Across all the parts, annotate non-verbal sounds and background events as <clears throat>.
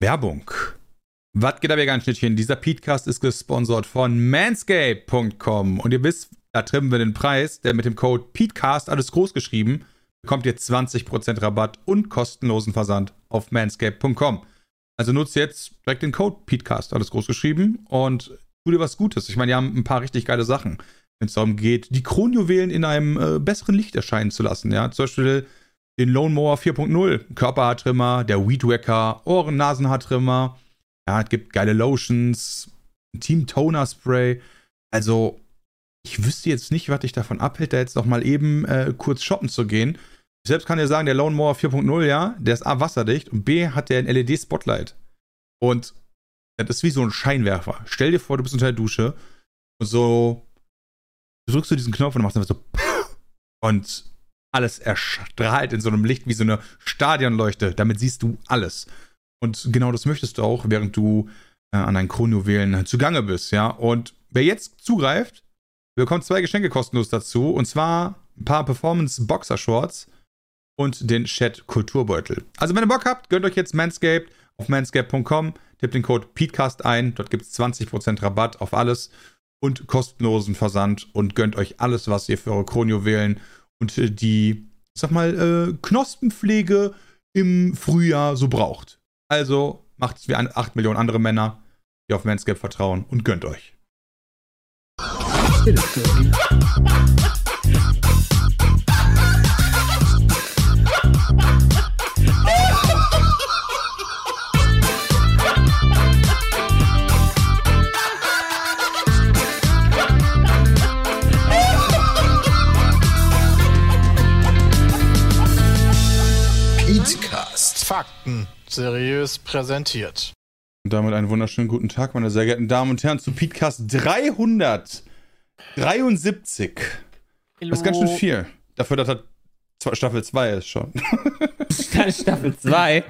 Werbung. Was geht aber ganz Schnittchen? Dieser Podcast ist gesponsert von manscape.com und ihr wisst, da trimmen wir den Preis, der mit dem Code PETECAST, alles groß geschrieben, bekommt ihr 20% Rabatt und kostenlosen Versand auf manscape.com. Also nutzt jetzt direkt den Code PETECAST, alles groß geschrieben und tu dir was Gutes. Ich meine, die haben ein paar richtig geile Sachen, wenn es darum geht, die Kronjuwelen in einem äh, besseren Licht erscheinen zu lassen. Ja, zum Beispiel den Lone Mower 4.0, Körperhaartrimmer, der Weed Wacker, Ohren-Nasenhaartrimmer. Ja, es gibt geile Lotions, Team Toner Spray. Also, ich wüsste jetzt nicht, was dich davon abhält, da jetzt noch mal eben äh, kurz shoppen zu gehen. Ich selbst kann dir sagen, der Lone Mower 4.0, ja, der ist A, wasserdicht und B, hat der ein LED-Spotlight. Und das ist wie so ein Scheinwerfer. Stell dir vor, du bist unter der Dusche und so drückst du diesen Knopf und machst einfach so <laughs> und alles erstrahlt in so einem Licht wie so eine Stadionleuchte. Damit siehst du alles. Und genau das möchtest du auch, während du äh, an deinen Kronjuwelen zugange bist, ja. Und wer jetzt zugreift, bekommt zwei Geschenke kostenlos dazu. Und zwar ein paar Performance Boxer Shorts und den Chat Kulturbeutel. Also, wenn ihr Bock habt, gönnt euch jetzt Manscaped auf manscaped.com, tippt den Code PETECAST ein. Dort gibt es 20% Rabatt auf alles und kostenlosen Versand und gönnt euch alles, was ihr für eure Kronjuwelen und äh, die, ich sag mal, äh, Knospenpflege im Frühjahr so braucht. Also macht es wie 8 Millionen andere Männer, die auf Manscaped vertrauen und gönnt euch. Fakten seriös präsentiert. Und damit einen wunderschönen guten Tag, meine sehr geehrten Damen und Herren, zu Podcast 373. Hello. Das ist ganz schön viel. Dafür, dass das zwei- Staffel 2 ist schon. Staffel 2.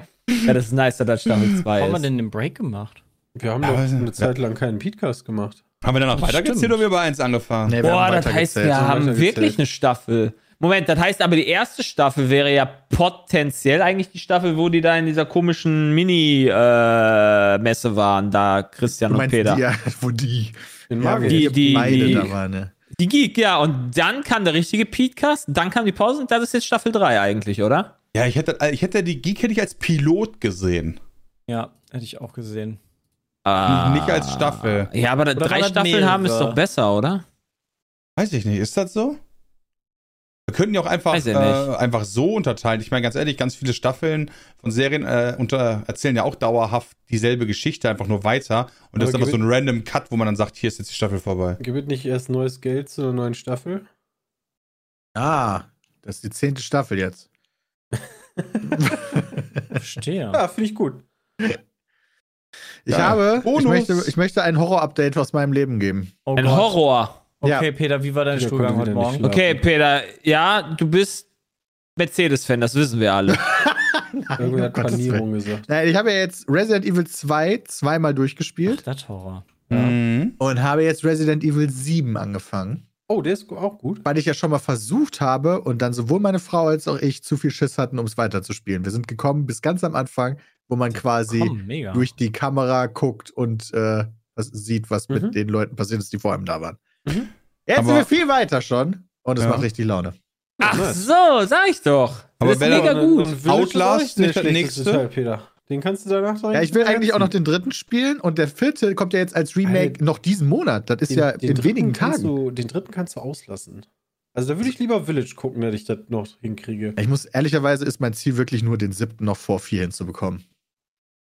Ja, das ist nice, dass das Staffel 2 Warum haben wir ist. denn den Break gemacht? Wir haben Ja, doch eine Zeit lang keinen Podcast gemacht. Haben wir danach weitergezählt oder wir bei 1 angefangen? Nee, wir Boah, haben das heißt, wir haben wirklich eine Staffel. Moment, das heißt aber, die erste Staffel wäre ja potenziell eigentlich die Staffel, wo die da in dieser komischen Mini-Messe waren, da Christian Du und Peter. die, ja, <laughs> wo die, In ja, die- die, die- da waren, ne? Die Geek, ja, und dann kam der richtige Podcast, dann kam die Pause und das ist jetzt Staffel 3 eigentlich, oder? Ja, ich hätte, ich hätte die Geek hätte ich als Pilot gesehen. Ja, hätte ich auch gesehen. Nicht als Staffel. Ja, aber Oder drei Staffeln haben ist doch besser, oder? Weiß ich nicht, ist das so? Wir könnten ja auch einfach, ich äh, einfach so unterteilen. Ich meine, ganz ehrlich, ganz viele Staffeln von Serien äh, unter, erzählen ja auch dauerhaft dieselbe Geschichte, einfach nur weiter. Und das ist Aber einfach so ein random Cut, wo man dann sagt, hier ist jetzt die Staffel vorbei. Gibt es nicht erst neues Geld zu einer neuen Staffel? Ah, das ist die zehnte Staffel jetzt. <laughs> Verstehe. Ja, finde ich gut. Ich Ja. habe, ich Bonus. möchte, ich möchte ein Horror-Update aus meinem Leben geben. Oh Ein Gott. Horror. Okay, Ja. Peter, wie war dein Peter Stuhlgang heute Morgen? Okay, Peter, ja, du bist Mercedes-Fan, das wissen wir alle. <laughs> Irgendwer hat um Gottes Panierung gesagt. Nein, ich habe ja jetzt Resident Evil 2 zweimal Ach, durchgespielt das Horror. Mhm. und habe jetzt Resident Evil 7 angefangen. Oh, der ist auch gut. Weil ich ja schon mal versucht habe und dann sowohl meine Frau als auch ich zu viel Schiss hatten, um es weiterzuspielen. Wir sind gekommen bis ganz am Anfang, wo man quasi durch die Kamera guckt und äh, sieht, was Mhm. mit den Leuten passiert ist, die vor ihm da waren. Mhm. Jetzt Aber- sind wir viel weiter schon und es Ja. macht richtig Laune. Ach so, sag ich doch. Aber das ist mega da- gut. Outlast ist nicht das der nächste? Teil, Peter. Den kannst du danach doch Ja, ich will eigentlich auch noch den den dritten spielen und der vierte kommt ja jetzt als Remake Alter. noch diesen Monat. Das ist ja in dritten wenigen Tagen. Du, den dritten kannst du auslassen. Also da würde ich lieber Village gucken, dass ich das noch hinkriege. Ich muss ehrlicherweise ist mein Ziel wirklich nur den siebten noch vor vier hinzubekommen.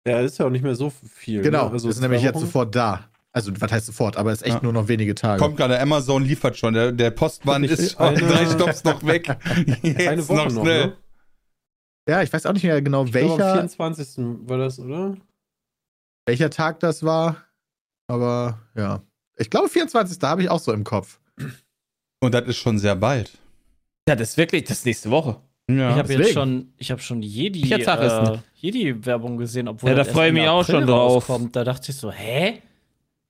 Ja, ist ja auch nicht mehr so viel. Genau, ne? Also zwei nämlich jetzt Wochen. sofort da. Also, was heißt sofort? Aber es ist echt Ja. nur noch wenige Tage. Kommt gerade, Amazon liefert schon. Der, der Postmann ist schon eine- <laughs> drei Stops noch weg. <laughs> Jetzt Eine Woche noch noch, schnell. ne? Ja, ich weiß auch nicht mehr genau, Ich glaube, am welcher, 24. war das, oder? welcher Tag das war. Aber ja. Ich glaube, 24. habe ich auch so im Kopf. Und das ist schon sehr bald. Ja, das ist wirklich, das ist nächste Woche. Ja. ich habe jetzt schon, ich habe schon Jedi, Welcher äh, denn? Jedi-Werbung gesehen, obwohl Ja, da das erst freu ich mich auch schon drauf. rauskommt. Da dachte ich so, hä?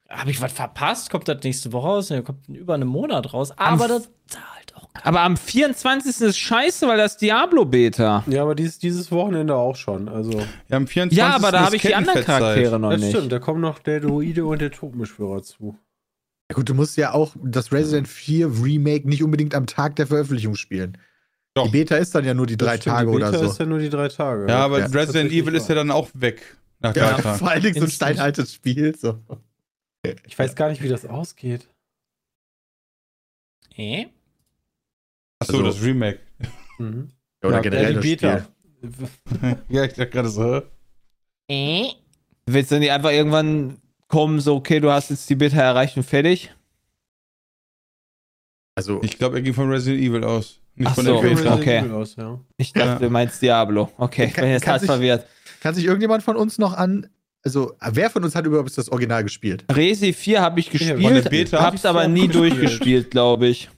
Habe ich was verpasst? Kommt das nächste Woche raus? Ja, kommt in über einem Monat raus. Aber das zahlt auch Aber am 24. ist scheiße, weil das Diablo-Beta. Ja, aber dieses, dieses Wochenende auch schon. Also, Ja, am 24. Ja, aber da habe ich die anderen. Charaktere noch das nicht. stimmt, da kommen noch der Druide und der Totenbeschwörer zu. Ja, gut, du musst ja auch das Resident 4 Remake nicht unbedingt am Tag der Veröffentlichung spielen. Doch. Die Beta ist dann ja nur die drei Das stimmt, Tage die oder Beta so. ist ja nur die drei Tage. Ja, aber Ja, Resident Evil ist ja dann auch weg. Nach drei Ja, Tagen. vor allen Dingen so ein steinaltes Spiel. So. Ich weiß gar nicht, wie das ausgeht. Äh? Achso, Also- das Remake. Mhm. Oder Ja, generell das Beta. Spiel. <laughs> ja, ich dachte gerade so. hä? Äh? Willst du nicht einfach irgendwann kommen, so, okay, du hast jetzt die Beta erreicht und fertig? Also, Ich glaube, er ging von Resident Evil aus. Nicht Ach von so, der Resident Beta. okay. Evil Aus, ja. Ich dachte, du meinst Diablo. Okay, ich bin jetzt kann sich- verwirrt. kann sich irgendjemand von uns noch an. Also, wer von uns hat überhaupt das Original gespielt? Resi 4 habe ich gespielt, Beta hab's aber nie durchgespielt, glaube ich.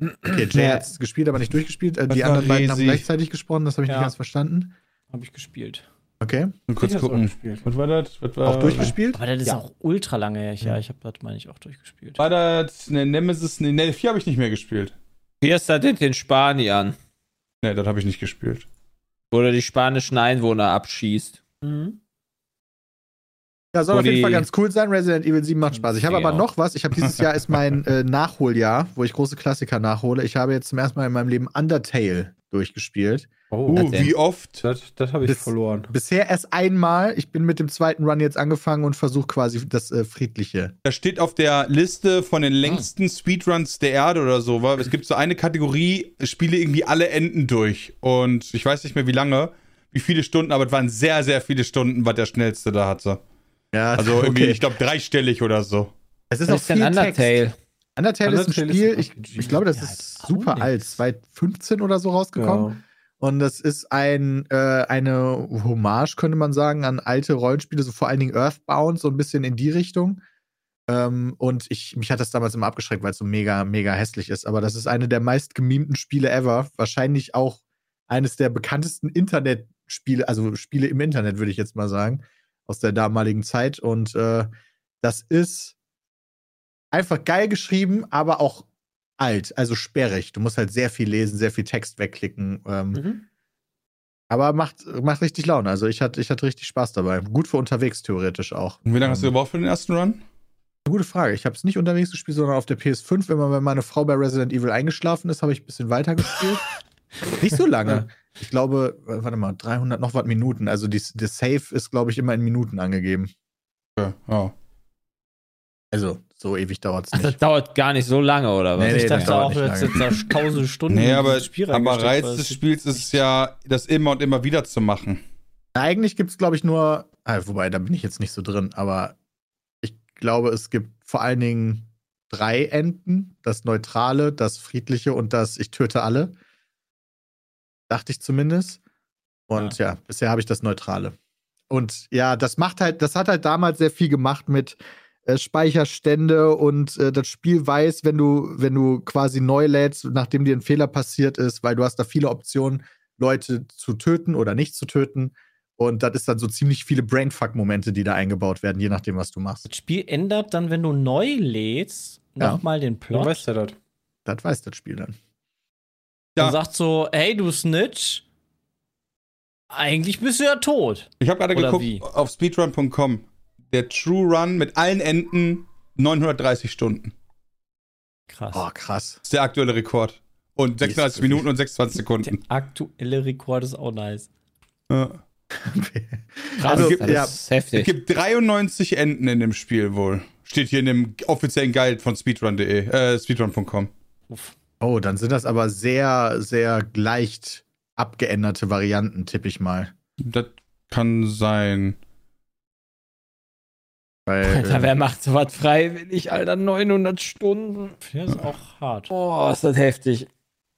Okay, Jay Ja. hat es gespielt, aber nicht durchgespielt. Äh, Was die anderen beiden haben gleichzeitig gesprochen, das habe ich Ja. nicht ganz verstanden. Habe ich gespielt. Okay. Mal kurz gucken. gespielt. Was war das? Was war, Auch durchgespielt? Aber das ist Ja. auch ultra lange her. Ja, ich habe das, meine ich, auch durchgespielt. War das eine Nemesis? Ne, ne 4 habe ich nicht mehr gespielt. Hier ist das den Spaniern, Ne, das habe ich nicht gespielt. wo du die spanischen Einwohner abschießt. Mhm. Ja, soll auf jeden Fall ganz cool sein. Resident Evil 7 macht Spaß. Ich habe Ja. aber noch was. Ich habe dieses Jahr ist mein <laughs> äh, Nachholjahr, wo ich große Klassiker nachhole. Ich habe jetzt zum ersten Mal in meinem Leben Undertale durchgespielt. Oh, Uh, wie oft? das, das habe ich Das- verloren. Bisher erst einmal. Ich bin mit dem zweiten Run jetzt angefangen und versuche quasi das äh, Friedliche. Das steht auf der Liste von den längsten Speedruns der Erde oder so. Weil es gibt so eine Kategorie, spiele irgendwie alle Enden durch. Und ich weiß nicht mehr wie lange, wie viele Stunden, aber es waren sehr, sehr viele Stunden, was der schnellste da hatte. Ja, <laughs> Also irgendwie, ich glaube, dreistellig oder so. Es ist Was auch ist denn viel Undertale? Text. Undertale, ist ein Undertale ist Spiel, ein ich, ich glaube, das Ja, ist super nix. alt, 2015 oder so rausgekommen. Ja. Und das ist ein, äh, eine Hommage, könnte man sagen, an alte Rollenspiele, so vor allen Dingen Earthbound, so ein bisschen in die Richtung. Ähm, und ich, mich hat das damals immer abgeschreckt, weil es so mega, mega hässlich ist. Aber das ist eine der meist gememten Spiele ever. Wahrscheinlich auch eines der bekanntesten Internetspiele, also Spiele im Internet, würde ich jetzt mal sagen, aus der damaligen Zeit. Und äh, das ist einfach geil geschrieben, aber auch alt, also sperrig. Du musst halt sehr viel lesen, sehr viel Text wegklicken. Ähm, Mhm. aber macht, macht richtig Laune. Also ich hatte, ich hatte richtig Spaß dabei. Gut für unterwegs theoretisch auch. Und wie lange hast du Ähm, gebraucht für den ersten Run? Gute Frage. Ich habe es nicht unterwegs gespielt, sondern auf der PS5. Immer wenn meine Frau bei Resident Evil eingeschlafen ist, habe ich ein bisschen weiter gespielt. <laughs> nicht so lange. Ich glaube, warte mal, 300 noch was Minuten. Also die, das Save ist, glaube ich, immer in Minuten angegeben. Ja, ja. Also so ewig dauert es Ach, nicht. das dauert gar nicht so lange, oder was? Nee, nee, ich das dachte dauert auch, jetzt sind da tausende Stunden Nee, aber, Spiel aber Reiz des es- Spiels ist ja, das immer und immer wieder zu machen. Eigentlich gibt es, glaube ich, nur, ah, wobei, da bin ich jetzt nicht so drin, aber ich glaube, es gibt vor allen Dingen drei Enden: das Neutrale, das Friedliche und das Ich töte alle. Dachte ich zumindest. Und ja, bisher habe ich das Neutrale. Und ja, das macht halt, das hat halt damals sehr viel gemacht mit äh, Speicherstände und äh, das Spiel weiß, wenn du, wenn du quasi neu lädst, nachdem dir ein Fehler passiert ist, weil du hast da viele Optionen, Leute zu töten oder nicht zu töten. Und das ist dann so ziemlich viele Brainfuck-Momente, die da eingebaut werden, je nachdem, was du machst. Das Spiel ändert dann, wenn du neu lädst, Ja. nochmal den Du Plot. weißt ja das. Das weiß das Spiel dann. Ja. Und sagt so, hey, du Snitch, eigentlich bist du ja tot. Ich habe gerade Oder geguckt wie? auf speedrun.com. Der True Run mit allen Enden 930 Stunden. Krass. Oh, krass. Das ist der aktuelle Rekord. Und 36 Jesus. Minuten und 26 Der Sekunden. aktuelle Rekord ist auch nice. Ja. Krass, <laughs> Also, das ja, ist Es heftig. gibt 93 Enden in dem Spiel wohl. Steht hier in dem offiziellen Guide von speedrun.de, äh, speedrun.com. Uff. Oh, dann sind das aber sehr, sehr leicht abgeänderte Varianten, tippe ich mal. Das kann sein. Weil, Alter, äh, wer macht sowas freiwillig, Alter? 900 Stunden. Das ist auch hart. Boah, ist das heftig.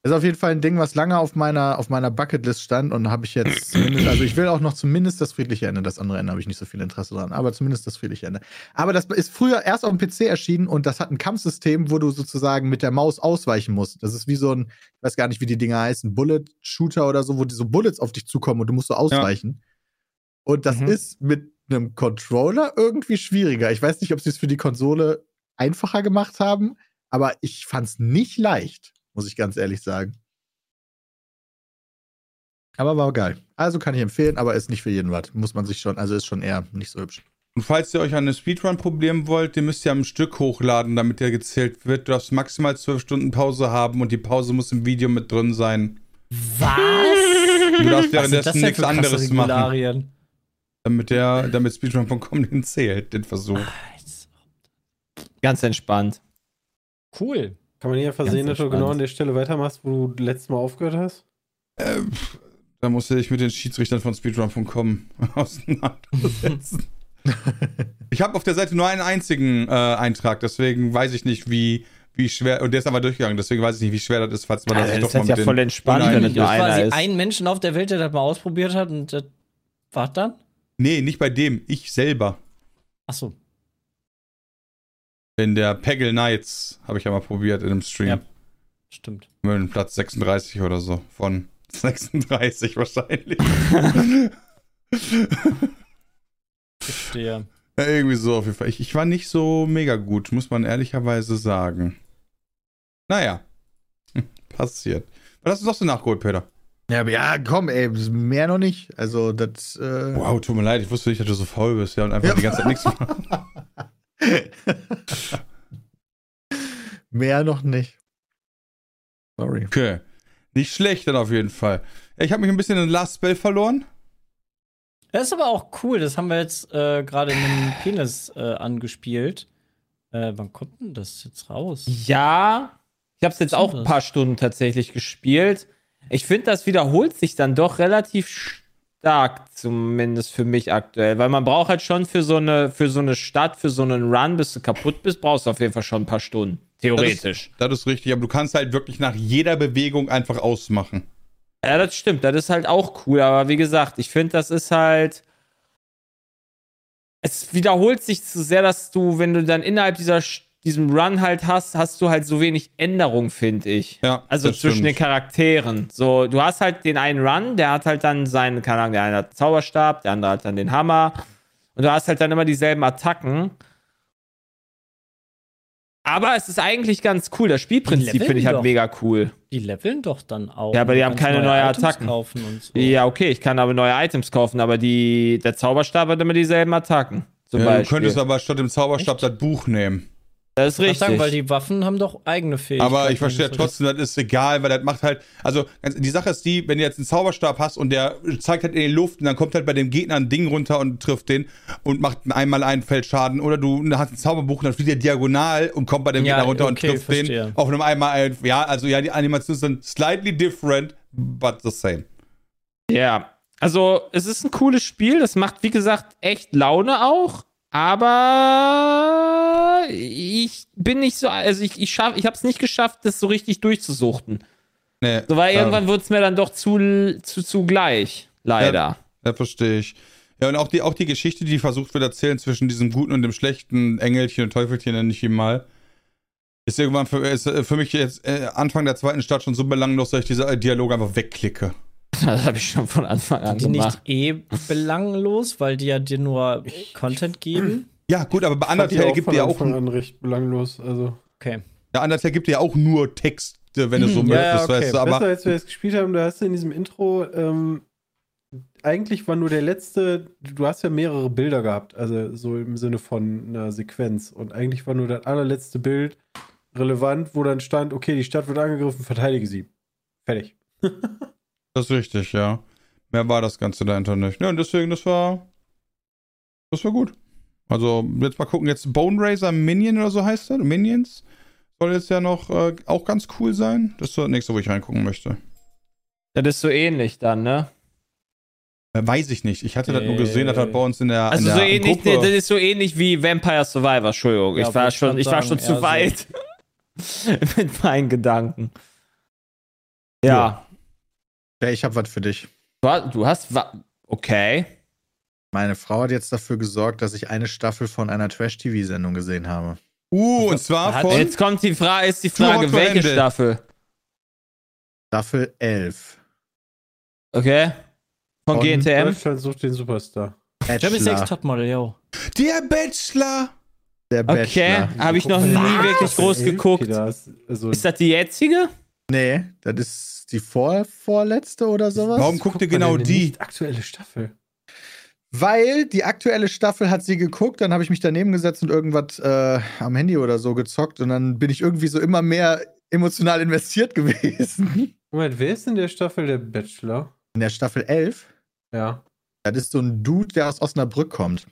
Ist auf jeden Fall ein Ding, was lange auf meiner, auf meiner Bucketlist stand und habe ich jetzt zumindest, also ich will auch noch zumindest das friedliche Ende. Das andere Ende habe ich nicht so viel Interesse dran, aber zumindest das friedliche Ende. Aber das ist früher erst auf dem PC erschienen und das hat ein Kampfsystem, wo du sozusagen mit der Maus ausweichen musst. Das ist wie so ein, ich weiß gar nicht, wie die Dinger heißen, Bullet-Shooter oder so, wo die so Bullets auf dich zukommen und du musst so ausweichen. Und das Mhm. ist mit einem Controller irgendwie schwieriger. Ich weiß nicht, ob sie es für die Konsole einfacher gemacht haben, aber ich fand es nicht leicht. Muss ich ganz ehrlich sagen. Aber war geil. Also kann ich empfehlen, aber ist nicht für jeden was. Muss man sich schon, also ist schon eher nicht so hübsch. Und falls ihr euch an eine Speedrun probieren wollt, den müsst ihr am Stück hochladen, damit der gezählt wird. Du darfst maximal zwölf Stunden Pause haben und die Pause muss im Video mit drin sein. Was? Du darfst währenddessen nichts anderes machen, damit der, damit Speedrun.com den zählt, den Versuch. Ganz entspannt. Cool. Kann man nicht einfach Ganz sehen, dass du genau an der Stelle weitermachst, wo du letztes Mal aufgehört hast? Äh, pff, da musst du dich mit den Schiedsrichtern von Speedrun.com <laughs> auseinandersetzen. <laughs> ich habe auf der Seite nur einen einzigen äh, Eintrag, deswegen weiß ich nicht, wie, wie schwer. Und der ist aber durchgegangen, deswegen weiß ich nicht, wie schwer das ist, falls man Also, das doch ist mal ja mit voll entspannt, wenn es nur ist. einer Quasi ist. ein Menschen auf der Welt, der das mal ausprobiert hat und das war dann? Nee, nicht bei dem, ich selber. Achso. In der Peggle Knights habe ich ja mal probiert in einem Stream. Ja. Stimmt. Mit Platz 36 oder so. Von <laughs> 36 wahrscheinlich. Verstehe. Ja, irgendwie so auf jeden Fall. Ich, ich war nicht so mega gut, muss man ehrlicherweise sagen. Naja. Hm, Passiert. Was hast du noch so nachgeholt, Peter? Ja, aber ja, komm, ey, mehr noch nicht. Also, das. Äh, Wow, tut mir leid, ich wusste nicht, dass du so faul bist, ja, und einfach Ja. die ganze Zeit nichts <laughs> machst. Mehr noch nicht. Sorry. Okay. Nicht schlecht dann auf jeden Fall. Ich habe mich ein bisschen in Last Spell verloren. Das ist aber auch cool. Das haben wir jetzt äh, gerade in einem Penis äh, angespielt. Äh, wann kommt denn das jetzt raus? Ja, ich habe es jetzt auch ein paar Stunden tatsächlich gespielt. Ich finde, das wiederholt sich dann doch relativ stark, zumindest für mich aktuell, weil man braucht halt schon für so eine für so eine Stadt, für so einen Run, bis du kaputt bist, brauchst du auf jeden Fall schon ein paar Stunden, theoretisch. Das ist richtig, aber du kannst halt wirklich nach jeder Bewegung einfach ausmachen. Ja, das stimmt, das ist halt auch cool, aber wie gesagt, ich finde, das ist halt es wiederholt sich zu sehr, dass du, wenn du dann innerhalb dieser Sch- diesem Run halt hast, hast du halt so wenig Änderung, finde ich. Ja, Also das zwischen stimmt. den Charakteren. So, du hast halt den einen Run, der hat halt dann seinen, keine Ahnung, der eine hat einen Zauberstab, der andere hat dann den Hammer. Und du hast halt dann immer dieselben Attacken. Aber es ist eigentlich ganz cool. Das Spielprinzip finde ich halt doch. mega cool. Die leveln doch dann auch. Ja, aber die haben keine neue neue Items Attacken. kaufen und so. Ja, okay, ich kann aber neue Items kaufen, aber die, der Zauberstab hat immer dieselben Attacken. Zum Ja, du könntest aber statt dem Zauberstab Echt? das Buch nehmen. Das ist Ich richtig. sagen, weil die Waffen haben doch eigene Fähigkeiten. Aber ich verstehe So, trotzdem, das ist egal, weil das macht halt, also die Sache ist die, wenn du jetzt einen Zauberstab hast und der zeigt halt in die Luft und dann kommt halt bei dem Gegner ein Ding runter und trifft den und macht einmal einen Feldschaden oder du hast ein Zauberbuch und dann fliegt der diagonal und kommt bei dem Ja, Gegner runter und okay, trifft den verstehe. auf einem einmal ein, ja, also ja, die Animationen sind slightly different, but the same. Ja, also es ist ein cooles Spiel. Das macht, wie gesagt, echt Laune auch. Aber ich bin nicht so, also ich, ich schaff, ich habe es nicht geschafft, das so richtig durchzusuchten. Nee, So, weil ja, irgendwann wird es mir dann doch zu, zu, zu gleich. Leider. Ja, verstehe ich. Ja, und auch die, auch die Geschichte, die versucht wird erzählen zwischen diesem guten und dem schlechten Engelchen und Teufelchen, nenne ich ihn mal, ist irgendwann für, ist äh, für mich jetzt äh, Anfang der zweiten Stadt schon so belanglos, dass ich diese äh, Dialoge einfach wegklicke. <laughs> Das habe ich schon von Anfang an Sind die gemacht. nicht eh belanglos, weil die ja dir nur Content geben? <clears throat> Ja, gut, aber bei Undertale auch gibt ja auch, an recht belanglos. Also Okay. ja, Undertale gibt dir ja auch nur Texte, wenn du so Hm, ja, möchtest, ja, okay. weißt du, aber besser als wir es gespielt haben, da hast du in diesem Intro, ähm, eigentlich war nur der letzte, du hast ja mehrere Bilder gehabt, also so im Sinne von einer Sequenz. Und eigentlich war nur das allerletzte Bild relevant, wo dann stand, okay, die Stadt wird angegriffen, verteidige sie. Fertig. <laughs> das ist richtig, ja. Mehr war das Ganze dahinter nicht. Ja, und deswegen, das war, das war gut. Also, jetzt mal gucken, jetzt Bone Razor Minion oder so heißt das, Minions, soll jetzt ja noch äh, auch ganz cool sein. Das ist so das nächste, wo ich reingucken möchte. Das ist so ähnlich dann, ne? Äh, weiß ich nicht. Ich hatte das nur gesehen, das hat bei uns in der, Also in so der ähnlich, Gruppe. das ist so ähnlich wie Vampire Survivor, Entschuldigung. Ja, ich war schon, ich war schon zu so. weit <laughs> mit meinen Gedanken. Ja. Ja, ich habe was für dich. Du, hast- du hast wa okay. Meine Frau hat jetzt dafür gesorgt, dass ich eine Staffel von einer Trash-TV-Sendung gesehen habe. uh, und zwar Hat- von. Jetzt kommt die Frage, ist die Frage, welche Handle. Staffel? Staffel 11. Okay. Von Von GNTM? Deutschland sucht den Superstar. Jeremy Sex Bachelor. Topmodel, yo. Der Bachelor! Der Okay, Bachelor. habe ich noch nie Was? wirklich groß geguckt. Also, Ist das die jetzige? Nee, das ist die vorvorletzte oder sowas. Warum guckt ihr genau die? Aktuelle Staffel. Weil die aktuelle Staffel hat sie geguckt, dann habe ich mich daneben gesetzt und irgendwas äh, am Handy oder so gezockt und dann bin ich irgendwie so immer mehr emotional investiert <laughs> gewesen. Moment, wer ist in der Staffel der Bachelor? In der Staffel 11, Ja. das ist so ein Dude, der aus Osnabrück kommt.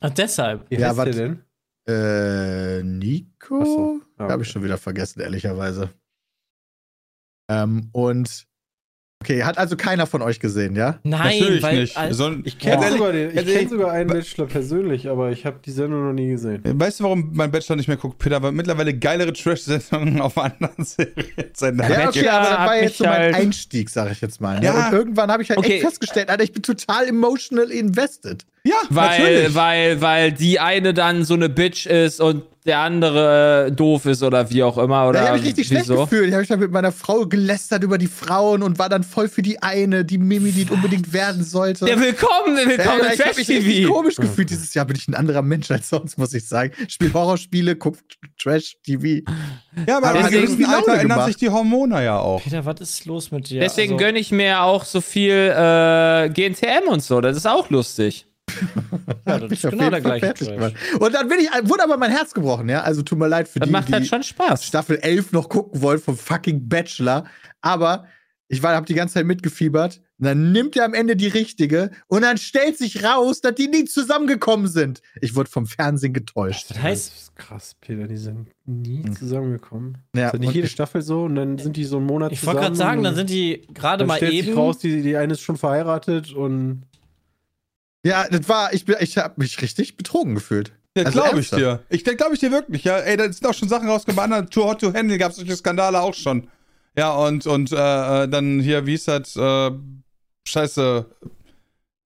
Ach, deshalb. Wie Ja, heißt wat- der denn? Äh, Nico? So, ja, Habe ich okay. schon wieder vergessen, ehrlicherweise. Ähm, und okay, hat also keiner von euch gesehen, ja? Nein, Natürlich weil nicht. Al- So, Ich kenne Ganz sogar, den- ich ganz kenn sogar einen Bachelor persönlich, aber ich habe die Sendung noch nie gesehen. Weißt du, warum mein Bachelor nicht mehr guckt, Peter? Weil mittlerweile geilere Trash-Sendungen <laughs> auf anderen Serien sind. Ja, okay, aber das war jetzt so mein halt- Einstieg, sag ich jetzt mal. Ne? Ja. Und irgendwann habe ich halt Okay. echt festgestellt, Alter, ich bin total emotional invested. Ja, Weil, natürlich. weil, weil die eine dann so eine Bitch ist und der andere äh, doof ist oder wie auch immer. Oder Da habe ich richtig schlecht wieso? gefühlt. Ich habe dann mit meiner Frau gelästert über die Frauen und war dann voll für die eine, die Mimi, die unbedingt werden sollte. Der Willkommen, der Ja, Willkommen ja, im ich habe mich komisch gefühlt. Dieses Jahr bin ich ein anderer Mensch als sonst, muss ich sagen. Spiel Horrorspiele, guck Trash-TV. ja, aber im gewissen irgendwie Alter ändern sich die Hormone ja auch. Peter, was ist los mit dir? Deswegen Also, gönne ich mir auch so viel äh, GNTM und so. Das ist auch lustig. Ja, das Bin ist ich auf genau jeden der gleiche fertig Trash. gemacht. Und dann bin ich, wurde aber mein Herz gebrochen, ja. Also tut mir leid für Das die, macht die halt schon Spaß. Staffel 11 noch gucken wollen vom fucking Bachelor. Aber ich war, hab die ganze Zeit mitgefiebert. Und dann nimmt er am Ende die richtige und dann stellt sich raus, dass die nie zusammengekommen sind. Ich wurde vom Fernsehen getäuscht. Das heißt- Das ist krass, Peter, die sind nie zusammengekommen. Ja, ist ja nicht jede ich- Staffel so und dann sind die so einen Monat Ich zusammen. wollte gerade sagen, dann sind die gerade mal stellt eben. sich raus, die, die eine ist schon verheiratet und Ja, das war, ich, bin- ich habe mich richtig betrogen gefühlt. Ja, Also glaube ich dir. Ich glaube ich dir wirklich. Ja, ey, da sind auch schon Sachen rausgekommen. Bei anderen Too Hot to Handle gab es solche Skandale auch schon. Ja, und, und äh, äh, dann hier, wie hieß das? Äh, scheiße.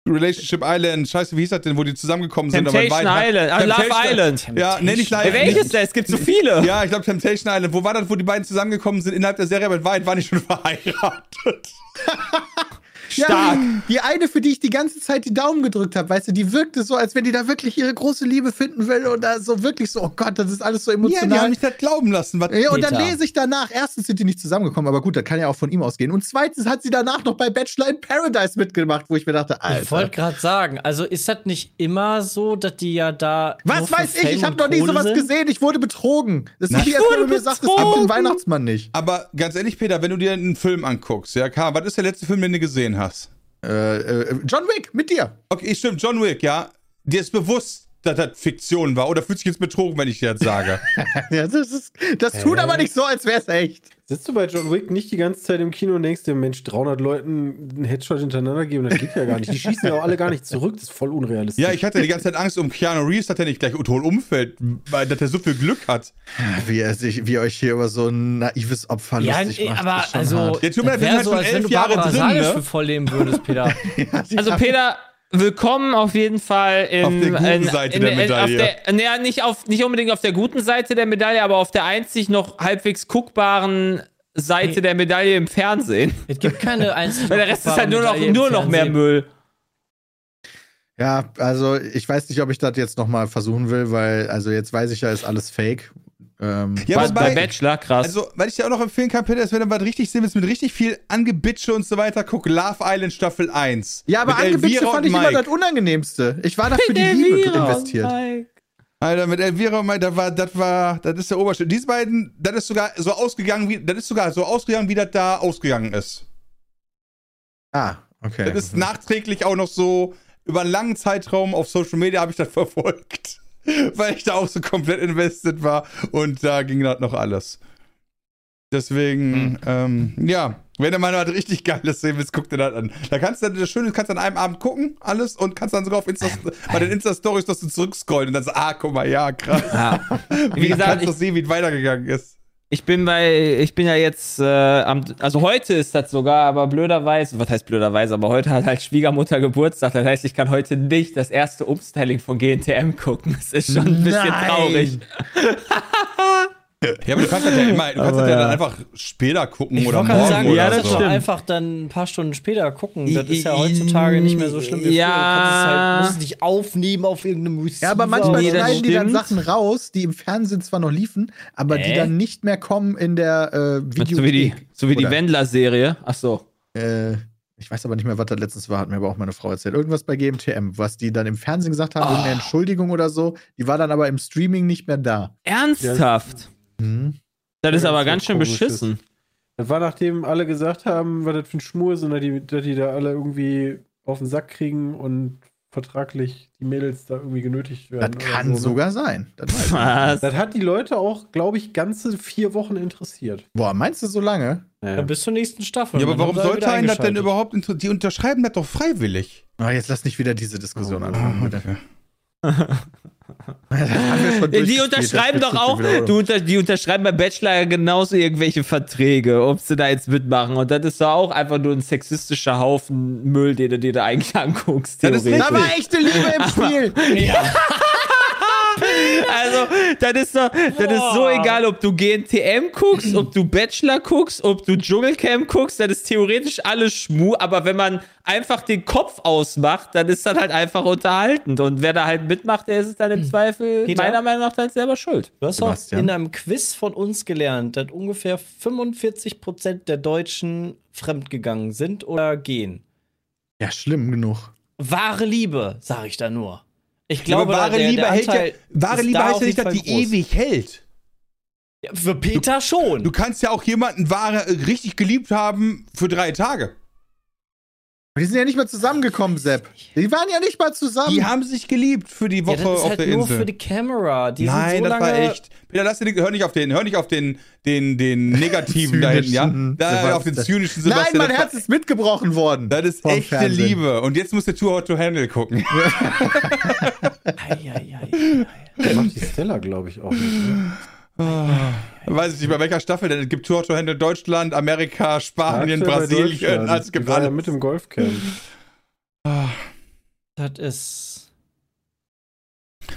Relationship Island. Scheiße, wie hieß das denn, wo die zusammengekommen sind? aber in Temptation Island. Ah, Love Temptation- Island. Ja, nee, nicht Ey, live. welches denn? Es gibt so viele. Ja, ich glaube Temptation Island. Wo war das, wo die beiden zusammengekommen sind innerhalb der Serie? Aber Wahrheit waren die schon verheiratet. <laughs> Stark. Ja, die eine, für die ich die ganze Zeit die Daumen gedrückt habe, weißt du, die wirkte so, als wenn die da wirklich ihre große Liebe finden will und da so wirklich so, oh Gott, das ist alles so Ja, die haben emotional. mich das glauben lassen. Was, Ja, und dann lese ich danach, erstens sind die nicht zusammengekommen, aber gut, das kann ja auch von ihm ausgehen. Und zweitens hat sie danach noch bei Bachelor in Paradise mitgemacht, wo ich mir dachte, Ich wollte Alter. gerade sagen, also ist das nicht immer so, dass die ja da. Was weiß ich, ich habe noch nie sowas sind? gesehen, ich wurde betrogen. Das ist wie, als wenn wurde du mir sagst, betrogen. den Weihnachtsmann nicht. aber ganz ehrlich, Peter, wenn du dir einen Film anguckst, ja, Karl, was ist der letzte Film, den du gesehen hast? Äh, äh, John Wick, mit dir. Okay, stimmt, John Wick, ja. Dir ist bewusst, dass das Fiktion war. Oder fühlst du dich jetzt betrogen, wenn ich dir das sage? <laughs> Ja, das ist, das tut aber nicht so, als wäre es echt. Sitzt du bei John Wick nicht die ganze Zeit im Kino und denkst dir, Mensch, 300 Leuten einen Headshot hintereinander geben, das geht ja gar nicht. Die schießen ja auch alle gar nicht zurück, das ist voll unrealistisch. ja, ich hatte die ganze Zeit Angst um Keanu Reeves, dass er nicht gleich tot umfällt, weil dass er so viel Glück hat. Wie er, sich, wie ihr euch hier über so ein naives Opfer Ja, lustig nee, macht. aber ist schon also. hart. Ja, tut mir leid, das wir sind so, halt als schon wenn elf du Jahre drin, ne? für voll leben würdest, Peter. <laughs> Also Peter, willkommen auf jeden Fall in, Auf der guten in, Seite in, der Medaille. Auf der, naja, nicht, auf, nicht unbedingt auf der guten Seite der Medaille, aber auf der einzig noch halbwegs guckbaren Seite Nee. der Medaille im Fernsehen. <laughs> Es gibt keine einzelnen. Weil der Rest ist halt nur noch, nur noch mehr. Müll. Ja, also ich weiß nicht, ob ich das jetzt nochmal versuchen will, weil, also jetzt weiß ich ja, ist alles fake. Ähm, Ja, bei, wobei- bei Bachelor, krass. Also, weil ich dir auch noch empfehlen kann, Peter, ist, wenn du was richtig sehen willst, mit richtig viel Angebitsche und so weiter, guck Love Island Staffel 1. ja, aber Angebitsche Elvira fand ich immer das Unangenehmste. Ich war da für die Liebe investiert. Alter, mit Elvira und Mike, das war, das war, das ist der Oberschnitt. Diese beiden, das ist sogar so ausgegangen, wie, das ist sogar so ausgegangen, wie das da ausgegangen ist. Ah, okay. Das ist nachträglich auch noch so, über einen langen Zeitraum auf Social Media habe ich das <laughs> verfolgt. <laughs> Weil ich da auch so komplett invested war und da ging das noch alles. Deswegen, ähm, ja, wenn du mal was richtig Geiles sehen willst, guck dir das an. Da kannst du, das Schöne kannst du an einem Abend gucken, alles, und kannst dann sogar auf Insta, bei den Insta-Stories, dass du zurückscrollen und dann so, ah, guck mal, ja, krass. Ja. Wie Wie gesagt, kannst du sehen, wie es weitergegangen ist? Ich bin bei, ich bin ja jetzt, äh, am, also heute ist das sogar, aber blöderweise, was heißt blöderweise, aber heute hat halt Schwiegermutter Geburtstag, das heißt, ich kann heute nicht das erste Umstyling von GNTM gucken. Das ist schon ein bisschen Nein. traurig. <laughs> Ja, aber du kannst das ja immer, du kannst das ja ja. dann einfach später gucken Ich oder morgen sagen, oder ja, das so. stimmt. einfach dann ein paar Stunden später gucken. Das ist ja heutzutage nicht mehr so schlimm wie Ja. früher. Du halt, musst es nicht aufnehmen auf irgendeinem Receiver. Ja, aber manchmal Nee, schneiden die dann. Sachen raus, die im Fernsehen zwar noch liefen, aber die Äh? dann nicht mehr kommen in der äh, So wie die, so wie die Wendler-Serie. Ach so. Äh, ich weiß aber nicht mehr, was das letztens war, hat mir aber auch meine Frau erzählt. Irgendwas bei GMTM, was die dann im Fernsehen gesagt haben, irgendeine Entschuldigung oder so. Die war dann aber im Streaming nicht mehr da. Ernsthaft? Hm. Das ist Ja, aber das ganz ist schön beschissen. Das war nachdem alle gesagt haben, was das für ein Schmur ist und dass die, dass die da alle irgendwie auf den Sack kriegen und vertraglich die Mädels da irgendwie genötigt Das werden. oder kann so, ne? sogar sein. Das. Was? Das hat die Leute auch, glaube ich, ganze vier Wochen interessiert. Boah, meinst du so lange? Ja. Dann bis zur nächsten Staffel. Ja, aber warum sollte einen das denn überhaupt interessieren? Die unterschreiben das doch freiwillig. Ah, jetzt lass nicht wieder diese Diskussion Oh, anfangen. Okay. <laughs> Schon Die unterschreiben doch auch, unter, die unterschreiben beim Bachelor ja genauso irgendwelche Verträge, ob sie da jetzt mitmachen. Und das ist doch auch einfach nur ein sexistischer Haufen Müll, den du dir da eigentlich <laughs> anguckst. Ja, das ist. Da war echte Liebe im <laughs> Spiel. <laughs> Also, das ist doch, das ist so egal, ob du GNTM guckst, ob du Bachelor guckst, ob du Dschungelcamp guckst, das ist theoretisch alles Schmu, aber wenn man einfach den Kopf ausmacht, dann ist das halt einfach unterhaltend. Und wer da halt mitmacht, der ist es dann im Zweifel Peter? meiner Meinung nach dann selber schuld. Du hast auch Sebastian. in einem Quiz von uns gelernt, dass ungefähr 45% der Deutschen fremdgegangen sind oder gehen. Ja, schlimm genug. Wahre Liebe, sage ich da nur. Ich Ja, glaube, aber wahre der, Liebe der hält ja, wahre Liebe heißt ja nicht, dass die groß. ewig hält. Ja, Für Peter schon. Du kannst ja auch jemanden wahre, äh, richtig geliebt haben für drei Tage. Aber die sind ja nicht mal zusammengekommen, Sepp. Die waren ja nicht mal zusammen. Die haben sich geliebt für die ja, Woche das ist auf halt der nur Insel. für die Kamera. Die Nein, sind so das lange, war echt. Peter, lass dir, hör nicht auf den, hör nicht auf den, den, den <laughs> negativen da hinten, ja? Da, auf den Sebastian. zynischen Nein, Sebastian. mein das Herz ist mitgebrochen worden. Das ist echte Fernsehen. Liebe. Und jetzt musst du Too Hot to Handle gucken. <laughs> Ei, ei, ei, ei. Das macht die Stella, glaube ich, auch nicht. Ne? Weiß ich nicht, bei welcher Staffel, denn es gibt Too Hot to Handle Deutschland, Amerika, Spanien, Aktuell Brasilien, also es Die gibt ja alles. mit im Golfcamp. Das ist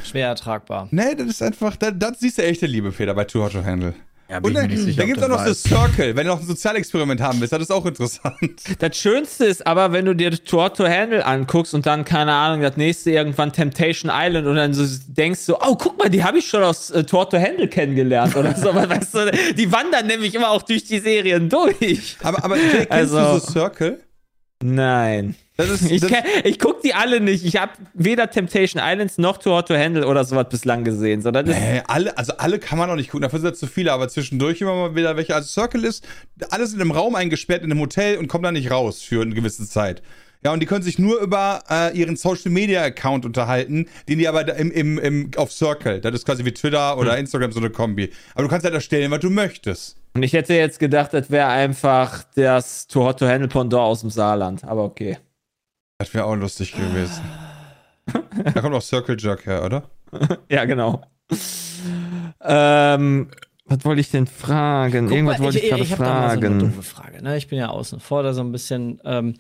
schwer ertragbar. Nee, das ist einfach, das, das siehst du echte Liebe, Peter, bei Too Hot to Handle. Ja, Und dann, da gibt es auch noch das Circle, wenn du noch ein Sozialexperiment haben willst, das ist auch interessant. Das Schönste ist aber, wenn du dir Tour to Handle anguckst und dann, keine Ahnung, das nächste irgendwann Temptation Island und dann so denkst du, oh, guck mal, die habe ich schon aus äh, Tour to Handle kennengelernt oder so. <laughs> Aber weißt du, die wandern nämlich immer auch durch die Serien durch. Aber, aber kennst Also- du so Circle? Nein. Ist, Ich, kenn- ich guck die alle nicht. Ich habe weder Temptation Islands noch Too Hot to Handle oder sowas bislang gesehen, sondern äh, alle, also alle kann man noch nicht gucken, dafür sind zu viele, aber zwischendurch immer mal wieder welche. Also Circle ist, alle sind im Raum eingesperrt in einem Hotel und kommen da nicht raus für eine gewisse Zeit. Ja, und die können sich nur über äh, ihren Social Media Account unterhalten, den die aber im, im, im, auf Circle, das ist quasi wie Twitter oder Instagram so eine Kombi. Aber du kannst halt erstellen, was du möchtest. Und ich hätte jetzt gedacht, das wäre einfach das Too Hot to Handle Pendant aus dem Saarland. Aber okay. Das wäre auch lustig gewesen. <laughs> da kommt auch Circle Jerk her, oder? <laughs> Ja, genau. ähm, was wollte ich denn fragen? Guck Irgendwas mal, wollte ich, gerade ich hab da mal so eine fragen. doofe Frage. Ne? Ich bin ja außen vor da so ein bisschen. Ähm,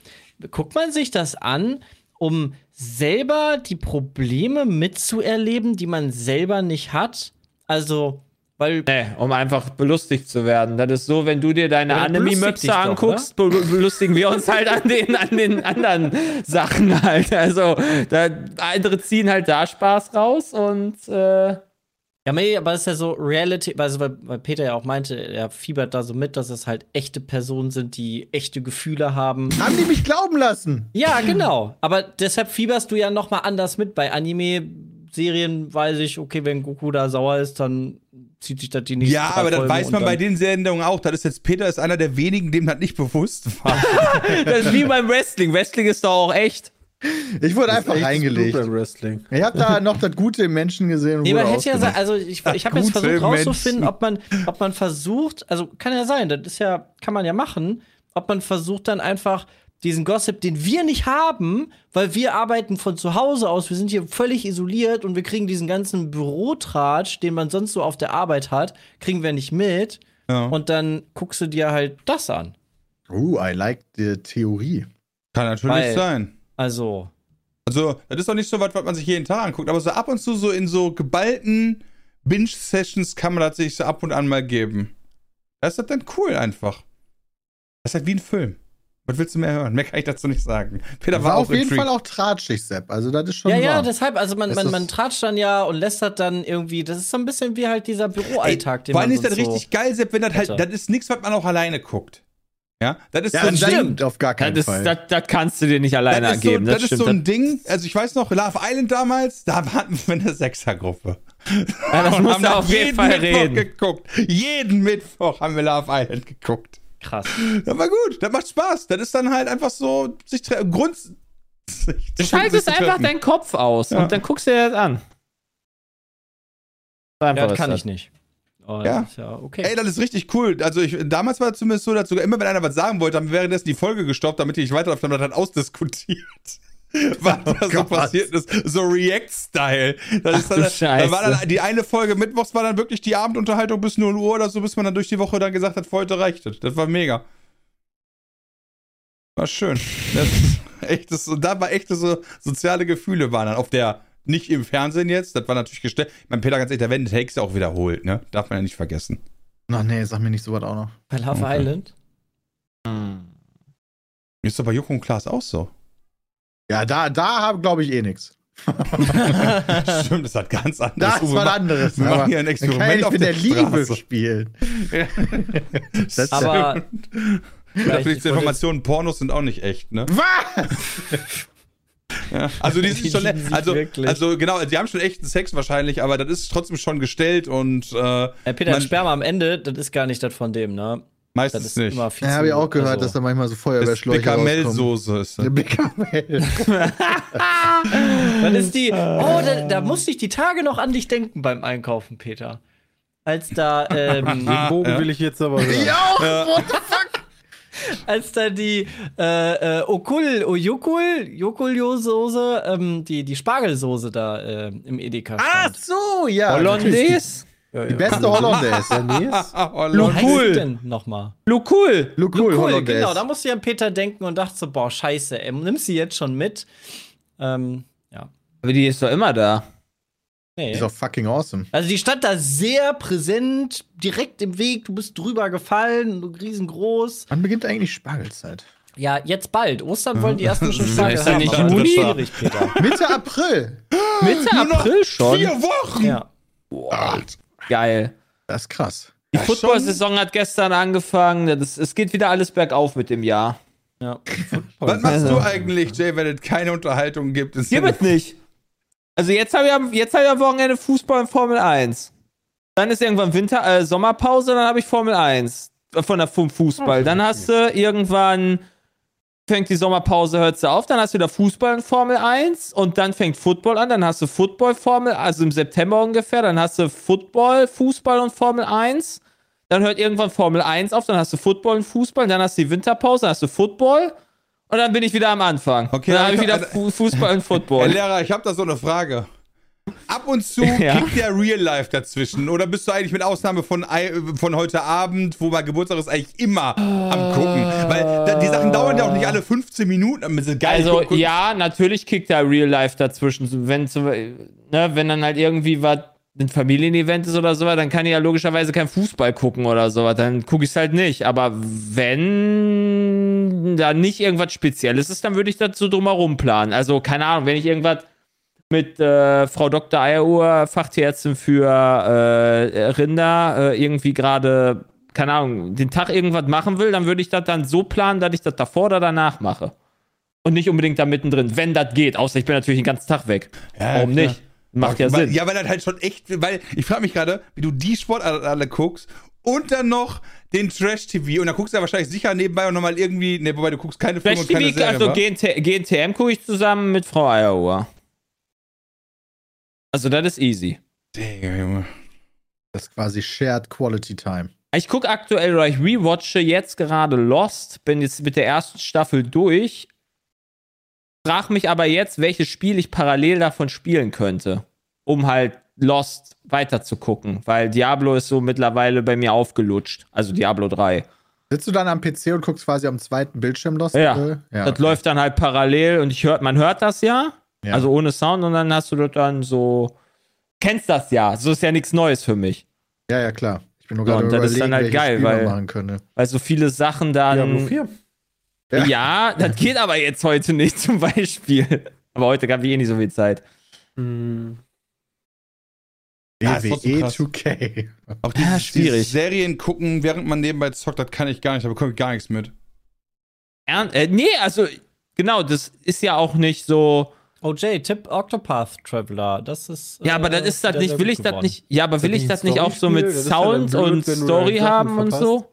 guckt man sich das an, um selber die Probleme mitzuerleben, die man selber nicht hat? Also, weil Nee, um einfach belustigt zu werden. Das ist so, wenn du dir deine Ja, Anime-Möpse doch, anguckst, be belustigen wir uns halt an den, an den anderen Sachen halt. Also, da, andere ziehen halt da Spaß raus und äh, Ja, nee, aber es ist ja so Reality, also weil, weil Peter ja auch meinte, er fiebert da so mit, dass es halt echte Personen sind, die echte Gefühle haben. Haben die mich glauben lassen? Ja, genau. Aber deshalb fieberst du ja noch mal anders mit. Bei Anime-Serien weiß ich, okay, wenn Goku da sauer ist, dann zieht sich das die nächsten Ja, drei aber das Folgen weiß man bei den Sendungen auch. Das ist jetzt Peter ist einer der wenigen, dem das nicht bewusst war. <laughs> das ist wie beim Wrestling. Wrestling ist doch auch echt. Ich wurde einfach Echtes reingelegt. Blut beim Wrestling. Ich habe da noch das Gute im Menschen gesehen. Nee, man hätte ja sagen, also ich, ich habe jetzt versucht rauszufinden, Menschen. ob man, ob man versucht, also kann ja sein, das ist ja, kann man ja machen, ob man versucht dann einfach diesen Gossip, den wir nicht haben, weil wir arbeiten von zu Hause aus, wir sind hier völlig isoliert und wir kriegen diesen ganzen Bürotratsch, den man sonst so auf der Arbeit hat, kriegen wir nicht mit. Ja. Und dann guckst du dir halt das an. Uh, I like die Theorie. Kann natürlich Weil- sein. Also, Also, das ist doch nicht so was, was man sich jeden Tag anguckt, aber so ab und zu so in so geballten Binge-Sessions kann man tatsächlich so ab und an mal geben. Das ist halt dann cool einfach. Das ist halt wie ein Film. Was willst du mehr hören? Mehr kann ich dazu nicht sagen. Peter war, war, auch auf jeden intrigued. Fall auch tratschig, Sepp. Also, das ist schon. Ja, ja, wahr. deshalb, also man, man, man tratscht dann ja und lästert dann irgendwie, das ist so ein bisschen wie halt dieser Büroalltag, den Vor allem man ist das so richtig geil, Sepp, wenn das halt, das ist nichts, was man auch alleine guckt. Ja, das ist Ja, so ein das Ding. stimmt auf gar keinen Das, Fall. das, das kannst du dir nicht alleine Das ist, so, ergeben. das Das, ist stimmt. so ein Ding, also ich weiß noch, Love Island damals, da hatten wir eine Sechsergruppe. ja, das musst haben du da auf jeden jeden Fall Mittwoch reden. geguckt. Jeden Mittwoch haben wir Love Island geguckt. Krass. Das war gut, das macht Spaß. Das ist dann halt einfach so, sich Grund. Du schaltest einfach treffen. deinen Kopf aus Ja. und dann guckst du dir das an. Ja, das kann das. ich nicht. Oh, Ja. ja okay. Ey, das ist richtig cool. Also ich, damals war es zumindest so, dass sogar immer, wenn einer was sagen wollte, haben wir währenddessen die Folge gestoppt, damit ich wir das halt ausdiskutiert. <laughs> Was da so passiert ist. So React-Style. Das ist Ach dann, du Scheiße. da war dann die eine Folge mittwochs war dann wirklich die Abendunterhaltung bis 0 Uhr oder so, bis man dann durch die Woche dann gesagt hat, für heute reicht es. Das war mega. War schön. Das ist <laughs> echtes, und da war echte so soziale Gefühle waren dann auf der, nicht im Fernsehen jetzt, das war natürlich gestellt. Mein Peter, ganz ehrlich, da werden die Takes ja auch wiederholt, ne? Darf man ja nicht vergessen. Ach nee, sag mir nicht sowas auch noch. Bei Love Okay. Island? Hm. Ist doch bei Joko und Klaas auch so. Ja, da, da glaube ich eh nichts. <laughs> Stimmt, das hat ganz anderes. Das ist was anderes. wir machen hier ein dann kann Experiment ich auf mit der der Liebe Straße. spielen. <laughs> Das Aber Vielleicht ich die Informationen, Pornos sind auch nicht echt, ne? Was? Ja. Also die sind schon, also, also genau, die haben schon echten Sex wahrscheinlich, aber das ist trotzdem schon gestellt und äh, Äh, Peter, Man- Sperma am Ende, das ist gar nicht das von dem, ne? Das meistens ist nicht. immer viel Ja, habe ich auch gehört, also- dass da manchmal so Das ist Feuerwehrschläuche. Bekamelsoße ist das. <laughs> Bechamel. Dann ist die. <laughs> Oh, da, da musste ich die Tage noch an dich denken beim Einkaufen, Peter. Als da, ähm, <laughs> Den Bogen Ja. will ich jetzt aber hören. ja, what the fuck? als da die äh, äh, Okul, Ojukul, Jokulio-Soße, ähm, die, die Spargelsoße da äh, im Edeka Ach stand. so, ja. Hollandaise? Ja, Die ja. beste Hollandaise. <laughs> <laughs> Oh, heißt Cool. nochmal? Lukul. Look Cool, cool, Hollandaise. genau, da musste ich an Peter denken und dachte so, boah, scheiße, ey, nimmst sie jetzt schon mit? Ähm, ja. Aber die ist doch immer da. Nee. Ist doch fucking awesome. Also die stand da sehr präsent, direkt im Weg, du bist drüber gefallen, riesengroß. Wann beginnt eigentlich Spargelzeit? Ja, jetzt bald. Ostern wollen die ersten schon Spargel Ist haben. nicht Juni? schwierig, Peter. Mitte April. Mitte Nur noch April schon. Vier Wochen! ja. Geil. Das ist krass. Die Ja, Football-Saison hat gestern angefangen. Das, es geht wieder alles bergauf mit dem Jahr. ja. <laughs> Was machst du eigentlich, Jay, wenn es keine Unterhaltung gibt? Sinne- wird nicht. Also jetzt habe ich, am- jetzt hab ich am Wochenende Fußball in Formel 1. Dann ist irgendwann Winter, äh, Sommerpause, dann habe ich Formel 1 äh, von der vom Fußball. Dann hast du irgendwann fängt die Sommerpause, hört sie auf, dann hast du wieder Fußball in Formel 1 und dann fängt Football an, dann hast du Football Formel, also im September ungefähr, dann hast du Football, Fußball und Formel 1. Dann hört irgendwann Formel 1 auf, dann hast du Football und Fußball, dann hast du die Winterpause, dann hast du Football und dann bin ich wieder am Anfang. Okay, dann habe ich wieder also- Fu Fußball und <laughs> Herr Football. Lehrer, ich habe da so eine Frage. Ab und zu <laughs> Ja. kickt der Real Life dazwischen. Oder bist du eigentlich mit Ausnahme von, von heute Abend, wo mein Geburtstag ist, eigentlich immer am Gucken? Weil da, die Sachen dauern ja auch nicht alle 15 Minuten. Also Guck- guck- ja, natürlich kickt da Real Life dazwischen. Wenn, ne, wenn dann halt irgendwie was ein Familienevent ist oder sowas, dann kann ich ja logischerweise kein Fußball gucken oder sowas. Dann gucke ich es halt nicht. Aber wenn da nicht irgendwas Spezielles ist, dann würde ich so drumherum planen. Also keine Ahnung, wenn ich irgendwas mit äh, Frau Dr. Eieruhr, Fachtierärztin für äh, Rinder, äh, irgendwie gerade, keine Ahnung, den Tag irgendwas machen will, dann würde ich das dann so planen, dass ich das davor oder danach mache. Und nicht unbedingt da mittendrin, wenn das geht. Außer ich bin natürlich den ganzen Tag weg. Ja, Warum klar. nicht? Macht ja weil, Sinn. Ja, weil das halt schon echt, weil ich frage mich gerade, wie du die Sportarten alle guckst und dann noch den Trash-TV und dann guckst du ja wahrscheinlich sicher nebenbei auch nochmal irgendwie, ne, wobei du guckst keine Filme und keine TV, Serien, also? GNT, GNTM gucke ich zusammen mit Frau Eieruhr. Also das ist easy. Digga, Junge. Das ist quasi Shared Quality Time. Ich gucke aktuell, oder ich rewatche jetzt gerade Lost, bin jetzt mit der ersten Staffel durch. Frag mich aber jetzt, welches Spiel ich parallel davon spielen könnte, um halt Lost weiter zu gucken, weil Diablo ist so mittlerweile bei mir aufgelutscht. Also Diablo 3. Sitzt du dann am PC und guckst quasi am zweiten Bildschirm los? Ja, ja das okay. läuft dann halt parallel und ich hört, man hört das ja, Ja. also ohne Sound und dann hast du das dann so kennst das ja. So ist ja nichts Neues für mich. Ja, ja, klar. Ich bin nur So, gerade und das ist dann halt geil, Spiel man weil- machen könnte. Weil so viele Sachen dann. 4. Ja. Ja. das geht aber jetzt heute nicht zum Beispiel. Aber heute gab ich eh nicht so viel Zeit. Hm. Ja, WWE krass. 2K. Auch Ja, dieses, schwierig. dieses Serien gucken, während man nebenbei zockt, das kann ich gar nicht, da bekomme ich gar nichts mit. Ern äh, nee, also, genau, das ist ja auch nicht so. OJ, Tipp Octopath Traveler. Das ist. Ja, aber äh, das ist das nicht, will ich das nicht, ja, aber will ich das nicht auch so mit ja dann Sound blöd, und du Story haben und so?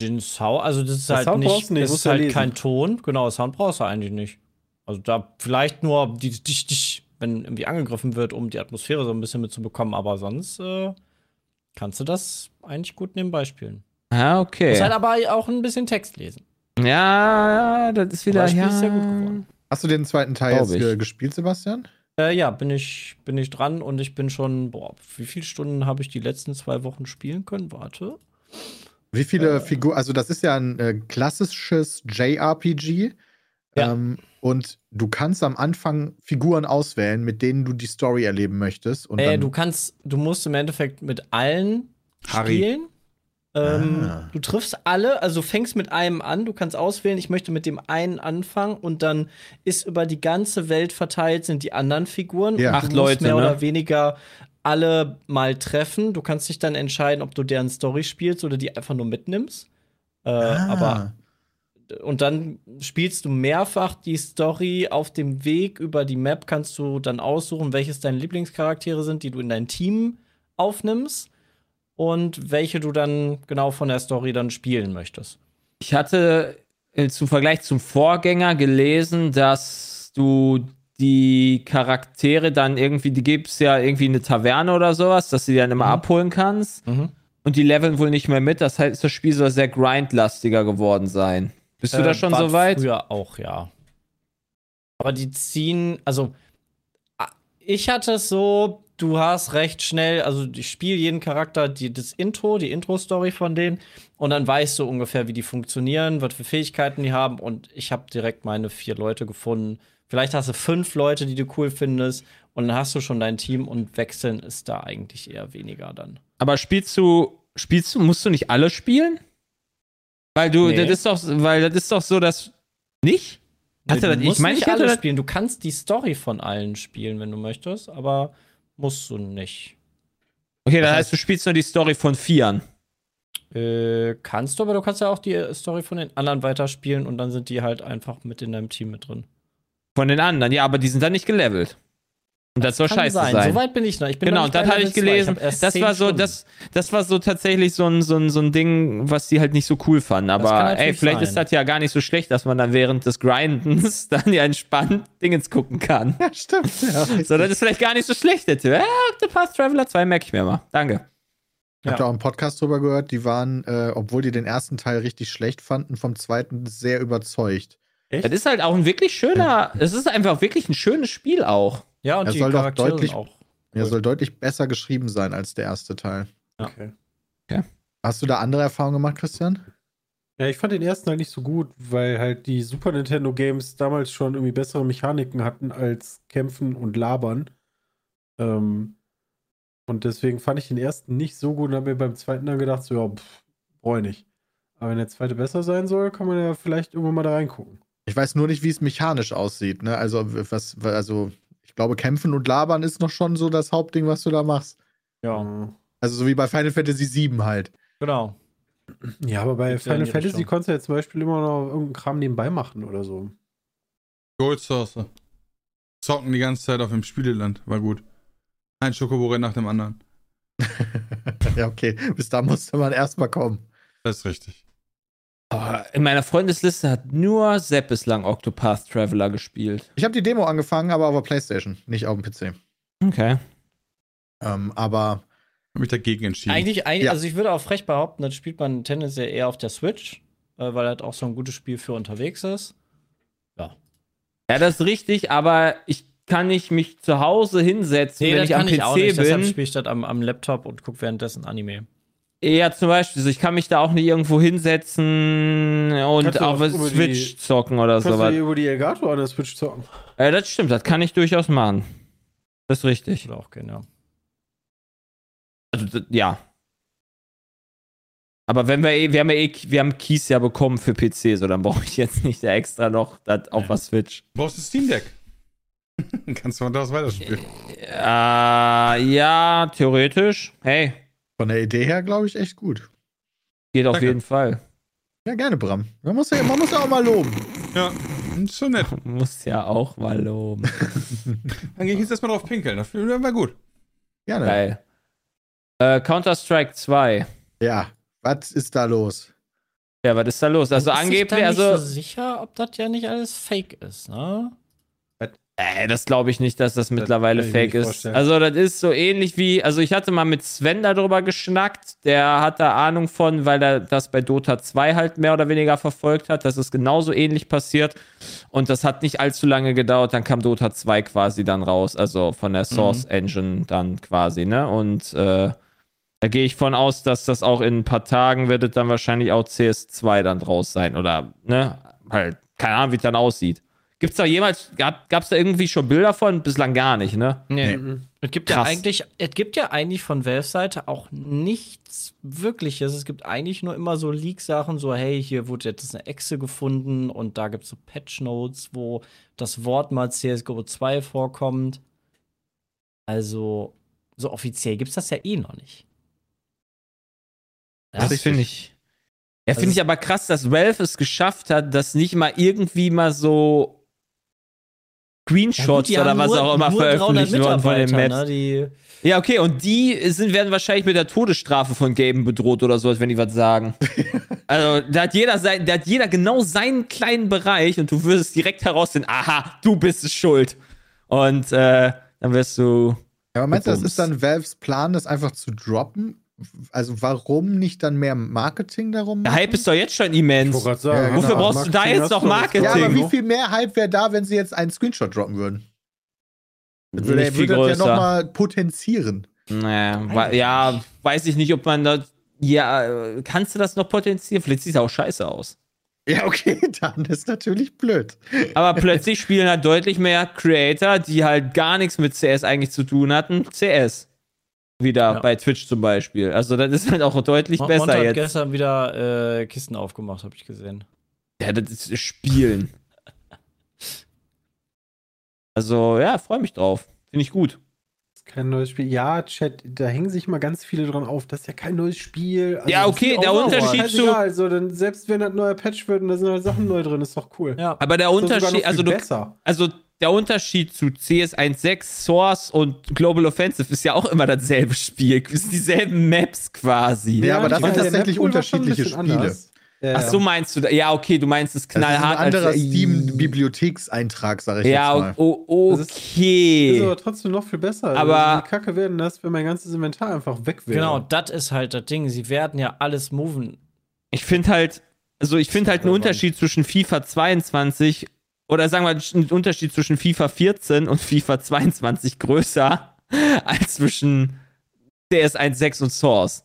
Den Sound, also das ist halt Sound nicht, du nicht, das musst ist du halt lesen. kein Ton. Genau, Sound brauchst du eigentlich nicht. Also da vielleicht nur die, die, die, wenn irgendwie angegriffen wird, um die Atmosphäre so ein bisschen mitzubekommen, aber sonst äh, kannst du das eigentlich gut nebenbei spielen. Ja, Muss okay. halt aber auch ein bisschen Text lesen. Ja, ja, das ist wieder, Aber das Spiel ja. ist sehr gut geworden. Hast du den zweiten Teil Glaub jetzt ich. ge- gespielt, Sebastian? Äh, ja, bin ich, bin ich dran und ich bin schon, boah, wie viele Stunden habe ich die letzten zwei Wochen spielen können? Warte. Wie viele Figuren, also das ist ja ein äh, klassisches JRPG. Ja. Ähm, und du kannst am Anfang Figuren auswählen, mit denen du die Story erleben möchtest. Und Äh, dann, du kannst, du musst im Endeffekt mit allen Harry. spielen. Ähm, Ah. Du triffst alle, also fängst mit einem an, du kannst auswählen, ich möchte mit dem einen anfangen und dann ist über die ganze Welt verteilt, sind die anderen Figuren. Ja. Acht Leute, mehr ne? oder weniger alle mal treffen. Du kannst dich dann entscheiden, ob du deren Story spielst oder die einfach nur mitnimmst. Äh, Ah. Aber und dann spielst du mehrfach die Story auf dem Weg über die Map, kannst du dann aussuchen, welches deine Lieblingscharaktere sind, die du in dein Team aufnimmst und welche du dann genau von der Story dann spielen möchtest. Ich hatte äh, zum Vergleich zum Vorgänger gelesen, dass du die Charaktere dann irgendwie, die gibt's ja irgendwie in eine Taverne oder sowas, dass du die dann immer Mhm. abholen kannst. Und die leveln wohl nicht mehr mit. Das heißt, das Spiel soll sehr grindlastiger geworden sein. Bist du Äh, da schon war so weit? Früher auch, ja. Aber die ziehen, also ich hatte es so, du hast recht schnell, also ich spiele jeden Charakter die, das Intro, die Intro-Story von denen und dann weißt du ungefähr, wie die funktionieren, was für Fähigkeiten die haben und ich habe direkt meine vier Leute gefunden. Vielleicht hast du fünf Leute, die du cool findest und dann hast du schon dein Team und wechseln ist da eigentlich eher weniger dann. Aber spielst du, spielst du, musst du nicht alle spielen? Weil du, Nee. das ist doch, weil das ist doch so, dass nicht? Hatte du das, musst ich meine, nicht alle spielen. Du kannst die Story von allen spielen, wenn du möchtest, aber musst du nicht. okay, das Das heißt, du spielst nur die Story von Vieren. Äh, kannst du, aber du kannst ja auch die äh, Story von den anderen weiterspielen und dann sind die halt einfach mit in deinem Team mit drin. Von den anderen, ja, aber die sind dann nicht gelevelt. Und das, soll Kann scheiße sein. So weit bin ich noch. Ich bin Genau, noch und das hatte ich 2. gelesen. hab erst Das 10 war so, Stunden. das, das war so tatsächlich so ein, so, ein, so ein Ding, was die halt nicht so cool fanden. Aber ey, vielleicht sein. ist das ja gar nicht so schlecht, dass man dann während des Grindens <laughs> dann ja entspannt Dingens gucken kann. ja, stimmt. Ja, <laughs> So, das ist vielleicht gar nicht so schlecht, der Tipp. Ja, Octopath Traveler 2 merke ich mir mal. Danke. Ich habe da auch einen Podcast drüber gehört, die waren, äh, obwohl die den ersten Teil richtig schlecht fanden, vom zweiten sehr überzeugt. Echt? Das ist halt auch ein wirklich schöner, es ist einfach wirklich ein schönes Spiel auch. Ja, und Er die soll doch Charaktere deutlich- auch. Er Cool. soll deutlich besser geschrieben sein als der erste Teil. Okay. Hast du da andere Erfahrungen gemacht, Christian? Ja, ich fand den ersten halt nicht so gut, weil halt die Super Nintendo Games damals schon irgendwie bessere Mechaniken hatten als Kämpfen und Labern. Ähm, und deswegen fand ich den ersten nicht so gut und habe mir beim zweiten dann gedacht, so, ja, pff, brauche ich nicht. Aber wenn der zweite besser sein soll, kann man ja vielleicht irgendwann mal da reingucken. Ich weiß nur nicht, wie es mechanisch aussieht. Ne? Also, was, also, ich glaube, Kämpfen und Labern ist noch schon so das Hauptding, was du da machst. Ja, Also, so wie bei Final Fantasy VII halt. genau. Ja, aber bei Final Fantasy Richtung. konntest du ja zum Beispiel immer noch irgendeinen Kram nebenbei machen oder so. Gold Source. Zocken die ganze Zeit auf dem Spieleland. War gut. Ein Schokoboren nach dem anderen. <laughs> ja, okay. Bis da musste man erstmal kommen. Das ist richtig. Oh, in meiner Freundesliste hat nur Sepp bislang Octopath Traveler gespielt. Ich habe die Demo angefangen, aber auf der Playstation, nicht auf dem PC. Okay. Ähm, aber Hab mich dagegen entschieden. Eigentlich, eigentlich Ja. also ich würde auch frech behaupten, das spielt man tendenziell eher auf der Switch, äh, weil das auch so ein gutes Spiel für unterwegs ist. Ja, das ist richtig, aber ich kann nicht mich zu Hause hinsetzen, wenn ich am PC Deshalb bin. spiele ich das am, am Laptop und gucke währenddessen Anime. Ja, zum Beispiel, so, ich kann mich da auch nicht irgendwo hinsetzen und du auf über die- Switch zocken oder Kannst du sowas. dir über die Elgato an der Switch zocken? Äh, das stimmt, das kann ich durchaus machen. Das ist richtig. Würde auch ja. Also, ja. Aber wenn wir eh, wir haben ja eh, wir haben Keys ja bekommen für PC, so dann brauche ich jetzt nicht extra noch das auf was Switch. Brauchst du Steam Deck? <laughs> Kannst du von da aus weiterspielen. Äh, ja, theoretisch. Hey, Von der Idee her, glaube ich, echt gut. geht auf Danke. jeden Fall. Ja, gerne, Bram. Man muss ja, man muss ja auch mal loben. Ja, ist schon nett. <laughs> Muss ja auch mal loben. <laughs> Dann gehe ich jetzt erstmal drauf pinkeln. Das wäre gut. Gerne. Geil. Äh, Counter-Strike 2. Ja, was ist da los? Ja, was ist da los? Also Man ist angeblich, da nicht also. so sicher, ob das ja nicht alles Fake ist, ne? Äh, das glaube ich nicht, dass das mittlerweile mir fake ist. vorstellen. Also, das ist so ähnlich wie, also ich hatte mal mit Sven darüber geschnackt, der hat da Ahnung von, weil er das bei Dota 2 halt mehr oder weniger verfolgt hat, dass es genauso ähnlich passiert. Und das hat nicht allzu lange gedauert, dann kam Dota 2 quasi dann raus, also von der Source Engine dann quasi, ne? Und äh, da gehe ich von aus, dass das auch in ein paar Tagen wird dann wahrscheinlich auch CS2 dann draus sein. Oder, ne? Halt, keine Ahnung, wie es dann aussieht. Gibt's da jemals, gab, gab's da irgendwie schon Bilder von? Bislang gar nicht, ne? Nee. Mhm. Es gibt ja Krass. eigentlich, es gibt ja eigentlich von Valve Seite auch nichts Wirkliches. Es gibt eigentlich nur immer so Leak-Sachen, so hey, hier wurde jetzt eine Echse gefunden und da gibt es so Patch-Notes, wo das Wort mal CSGO 2 vorkommt. Also, so offiziell gibt es das ja eh noch nicht. Ja, Das finde ich. Ja, Also finde es- ich aber krass, dass Valve es geschafft hat, dass nicht mal irgendwie mal so Screenshots die oder was nur- auch immer nur 300 veröffentlicht wurden von den Maps. Ne, die, Ja, okay, und die sind, werden wahrscheinlich mit der Todesstrafe von Gaben bedroht oder sowas, wenn die was sagen. <laughs> also, da hat jeder sein, da hat jeder genau seinen kleinen Bereich und du wirst direkt herausfinden, aha, du bist es schuld. Und äh, dann wirst du. Ja, aber meinst du, das ist dann Valves Plan, das einfach zu droppen? Also warum nicht dann mehr Marketing darum? Der machen? Hype ist doch jetzt schon immens. Sagen, Ja, genau. Wofür brauchst du da Marketing jetzt noch Marketing? Ja, aber wie viel mehr Hype wäre da, wenn sie jetzt einen Screenshot droppen würden? Das würde, Nicht viel würde das ja nochmal potenzieren. Naja, ja, weiß ich nicht, ob man da. Ja, kannst du das noch potenzieren? Vielleicht sieht es auch scheiße aus. Ja, okay, <laughs> dann ist natürlich blöd. Aber plötzlich spielen halt deutlich mehr Creator, die halt gar nichts mit CS eigentlich zu tun hatten, CS. Wieder Ja. bei Twitch zum Beispiel. Also, das ist halt auch deutlich Mon- besser Monte hat jetzt. gestern wieder äh, Kisten aufgemacht, habe ich gesehen. Ja, das ist Spielen. Also, ja, freue mich drauf. Finde ich gut. Das ist kein neues Spiel. Ja, Chat, da hängen sich mal ganz viele dran auf. Das ist ja kein neues Spiel. Also, Ja, okay, der. Unterschied zu- Also, dann, selbst wenn das neuer Patch wird und da sind halt Sachen neu drin, ist doch cool. Ja. Aber der Unterschied, also du, besser. also der Unterschied zu CS 1.6, Source und Global Offensive ist ja auch immer dasselbe Spiel. Es sind dieselben Maps quasi. Ja, aber das sind tatsächlich unterschiedliche Spiele. anders. Ja, Ach so meinst du, da- ja, okay, du meinst es Das ist ein knallhart. anderer als- Steam-Bibliothekseintrag, sag ich Ja, jetzt mal. o- o- Das ist- okay. ist aber trotzdem noch viel besser. Aber- Also, wie kacke werden das, wenn mein ganzes Inventar einfach weg wäre. Genau, das ist halt das Ding. Sie werden ja alles moven. Ich finde halt, also ich finde halt einen. Unterschied zwischen FIFA 22 oder sagen wir einen Unterschied zwischen FIFA 14 und FIFA 22 größer <laughs> als zwischen CS 1.6 und Source.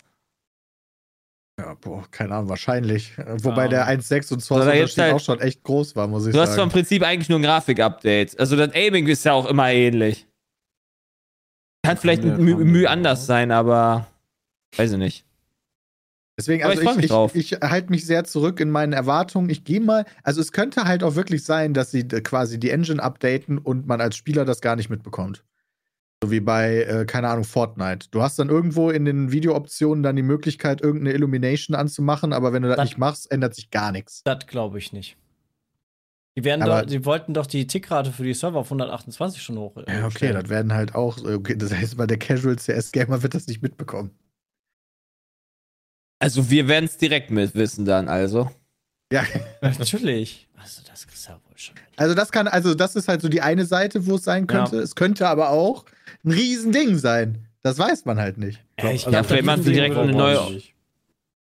Ja, boah, keine Ahnung, wahrscheinlich. Wobei Ja. der 1.6 und Source gibt's Unterschied halt- auch schon echt groß war, muss ich Du hast sagen. Prinzip eigentlich nur ein Grafik-Update. Also das Aiming ist ja auch immer ähnlich. Kann vielleicht ein Mühe Müh anders sein, aber weiß ich nicht. Deswegen, Aber also ich ich, mich ich, ich, halte mich sehr zurück in meinen Erwartungen. Ich gehe mal, also es könnte halt auch wirklich sein, dass sie quasi die Engine updaten und man als Spieler das gar nicht mitbekommt. So wie bei, äh, keine Ahnung, Fortnite. Du hast dann irgendwo in den Videooptionen dann die Möglichkeit, irgendeine Illumination anzumachen, aber wenn du das Das- nicht machst, ändert sich gar nichts. Das glaube ich nicht. Die werden Aber- doch, die wollten doch die Tickrate für die Server auf 128 schon hoch. äh, Ja, okay, stellen. das werden halt auch, äh, okay, das heißt mal, der Casual CS-Gamer wird das nicht mitbekommen. Also wir werden es direkt mit wissen dann, also. Ja, <laughs> Natürlich. Also, das ist ja wohl schon. also das kann, also das ist halt so die eine Seite, wo es sein könnte. Es könnte aber auch ein Riesending sein. Das weiß man halt nicht. Ja, ich Ja, ist sie ein direkt eine neue-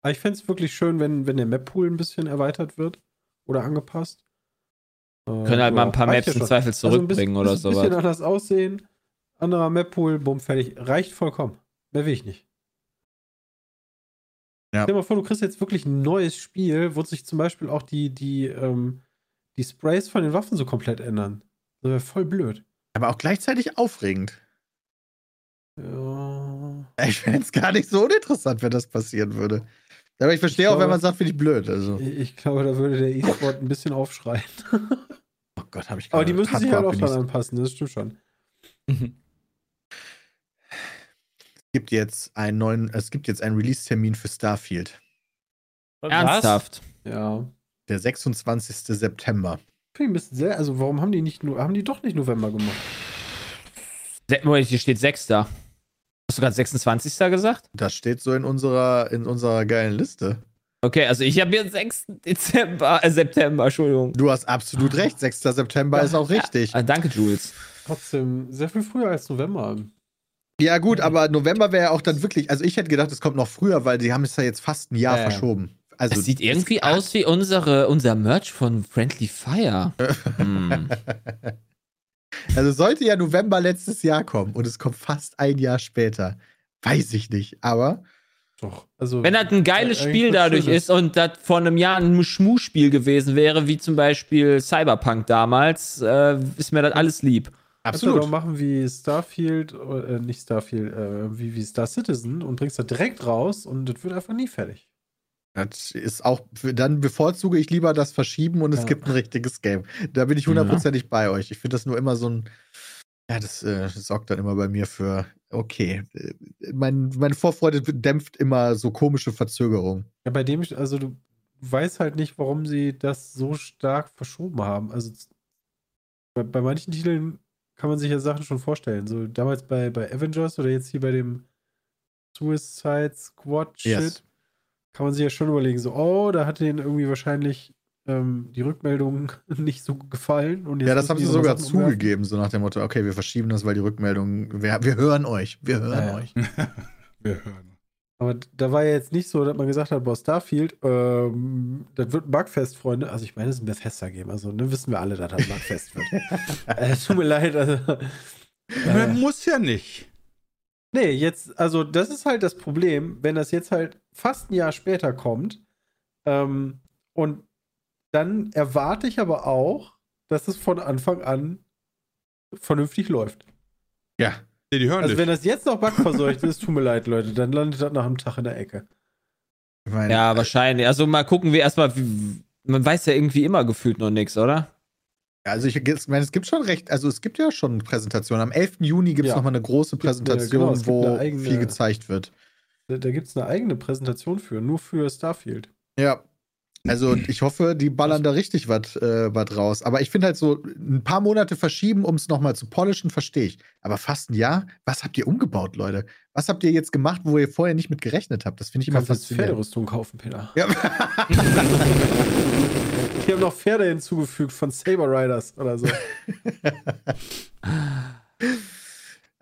Aber ich fände es wirklich schön, wenn, wenn der Map-Pool ein bisschen erweitert wird oder angepasst. Äh, Können halt mal ein ja, paar Maps ja im. Zweifel Also ein zurückbringen bisschen, oder bisschen, sowas. bisschen anders aussehen. Anderer Map-Pool, bumm, fertig. Reicht vollkommen. Mehr will ich nicht. Ja. Stell dir mal vor, du kriegst jetzt wirklich ein neues Spiel, wo sich zum Beispiel auch die, die, ähm, die Sprays von den Waffen so komplett ändern. Das wäre voll blöd. Aber auch gleichzeitig aufregend. Ja. Ich fände es gar nicht so uninteressant, wenn das passieren würde. Aber ich verstehe auch, glaube- wenn man sagt, finde ich blöd. Also. Ich, ich glaube, da würde der E-Sport ein bisschen aufschreien. Oh Gott, habe ich Aber die gerade müssen sich halt auch dran anpassen, das stimmt schon. Es gibt jetzt einen neuen, es gibt jetzt einen Release-Termin für Starfield. Ernsthaft. Ja. Der 26. September. Finde ich ein bisschen sehr, also warum haben die nicht nur, haben die doch nicht November gemacht? Moment, hier steht 6. Hast du gerade 26. gesagt? Das steht so in unserer, in unserer geilen Liste. Okay, also ich habe jetzt 6. Dezember, äh, September, Entschuldigung. Du hast absolut recht. 6. September ist auch richtig. Ah, danke, Jules. Trotzdem sehr viel früher als November. Ja, gut, aber November wäre ja auch dann wirklich. Also, ich hätte gedacht, es kommt noch früher, weil die haben es ja jetzt fast ein Jahr Ja, ja. verschoben. Also, Das sieht irgendwie aus wie unsere, unser Merch von Friendly Fire. <laughs> hm. Also, sollte ja November letztes Jahr kommen und es kommt fast ein Jahr später. Weiß ich nicht, aber. Doch. Also, Wenn das ein geiles Spiel dadurch ist und das vor einem Jahr ein Schmu-Spiel gewesen wäre, wie zum Beispiel Cyberpunk damals, äh, ist mir das alles lieb. Kannst du machen wie Starfield, äh, nicht Starfield, äh, wie, wie Star Citizen und bringst das direkt raus und das wird einfach nie fertig. Das ist auch, dann bevorzuge ich lieber das Verschieben und es Ja. gibt ein richtiges Game. Da bin ich hundertprozentig bei euch. Ich finde das nur immer so ein, ja, das, äh, sorgt dann immer bei mir für, okay, äh, mein, meine Vorfreude dämpft immer so komische Verzögerungen. Ja, bei dem, also du weißt halt nicht, warum sie das so stark verschoben haben. Also bei, bei manchen Titeln kann man sich ja Sachen schon vorstellen. So damals bei, bei Avengers oder jetzt hier bei dem Suicide Squad Shit, Yes. kann man sich ja schon überlegen, so, oh, da hat denen irgendwie wahrscheinlich ähm, die Rückmeldung <laughs> nicht so gefallen. Und jetzt Ja, das haben sie sogar Sachen umwerfen. zugegeben, so nach dem Motto, okay, wir verschieben das, weil die Rückmeldung, wir, wir hören euch, wir hören Ja, ja. euch. <laughs> Wir hören. Aber da war ja jetzt nicht so, dass man gesagt hat, boah, Starfield, ähm, das wird ein Bugfest, Freunde. Also ich meine, es ist ein Bethesda-Game, also ne, wissen wir alle, dass das ein Bugfest wird. <laughs> äh, tut mir leid, also. Man Äh, muss ja nicht. nee, jetzt, also das ist halt das Problem, wenn das jetzt halt fast ein Jahr später kommt. Ähm, und dann erwarte ich aber auch, dass es von Anfang an vernünftig läuft. Ja. Nee, die hören Also dich. wenn das jetzt noch bugverseucht ist, tut mir leid, Leute, dann landet das nach einem Tag in der Ecke. Meine, Ja, wahrscheinlich. Also mal gucken wir erstmal, wie- man weiß ja irgendwie immer gefühlt noch nichts, oder? Also ich, ich meine, es gibt schon recht, also es gibt ja schon Präsentationen. Am 11. Juni gibt es Ja. nochmal eine große Präsentation, genau, es gibt wo eigene- viel gezeigt wird. Da, da gibt es eine eigene Präsentation für, nur für Starfield. Ja. Also ich hoffe, die ballern da richtig was äh, raus. Aber ich finde halt so, ein paar Monate verschieben, um es nochmal zu polischen, verstehe ich. Aber fast ein Jahr? Was habt ihr umgebaut, Leute? Was habt ihr jetzt gemacht, wo ihr vorher nicht mit gerechnet habt? Das finde ich immer faszinierend. Pferderüstung kaufen, Peter. Ja. Die haben noch Pferde hinzugefügt von Saber Riders oder so. <laughs>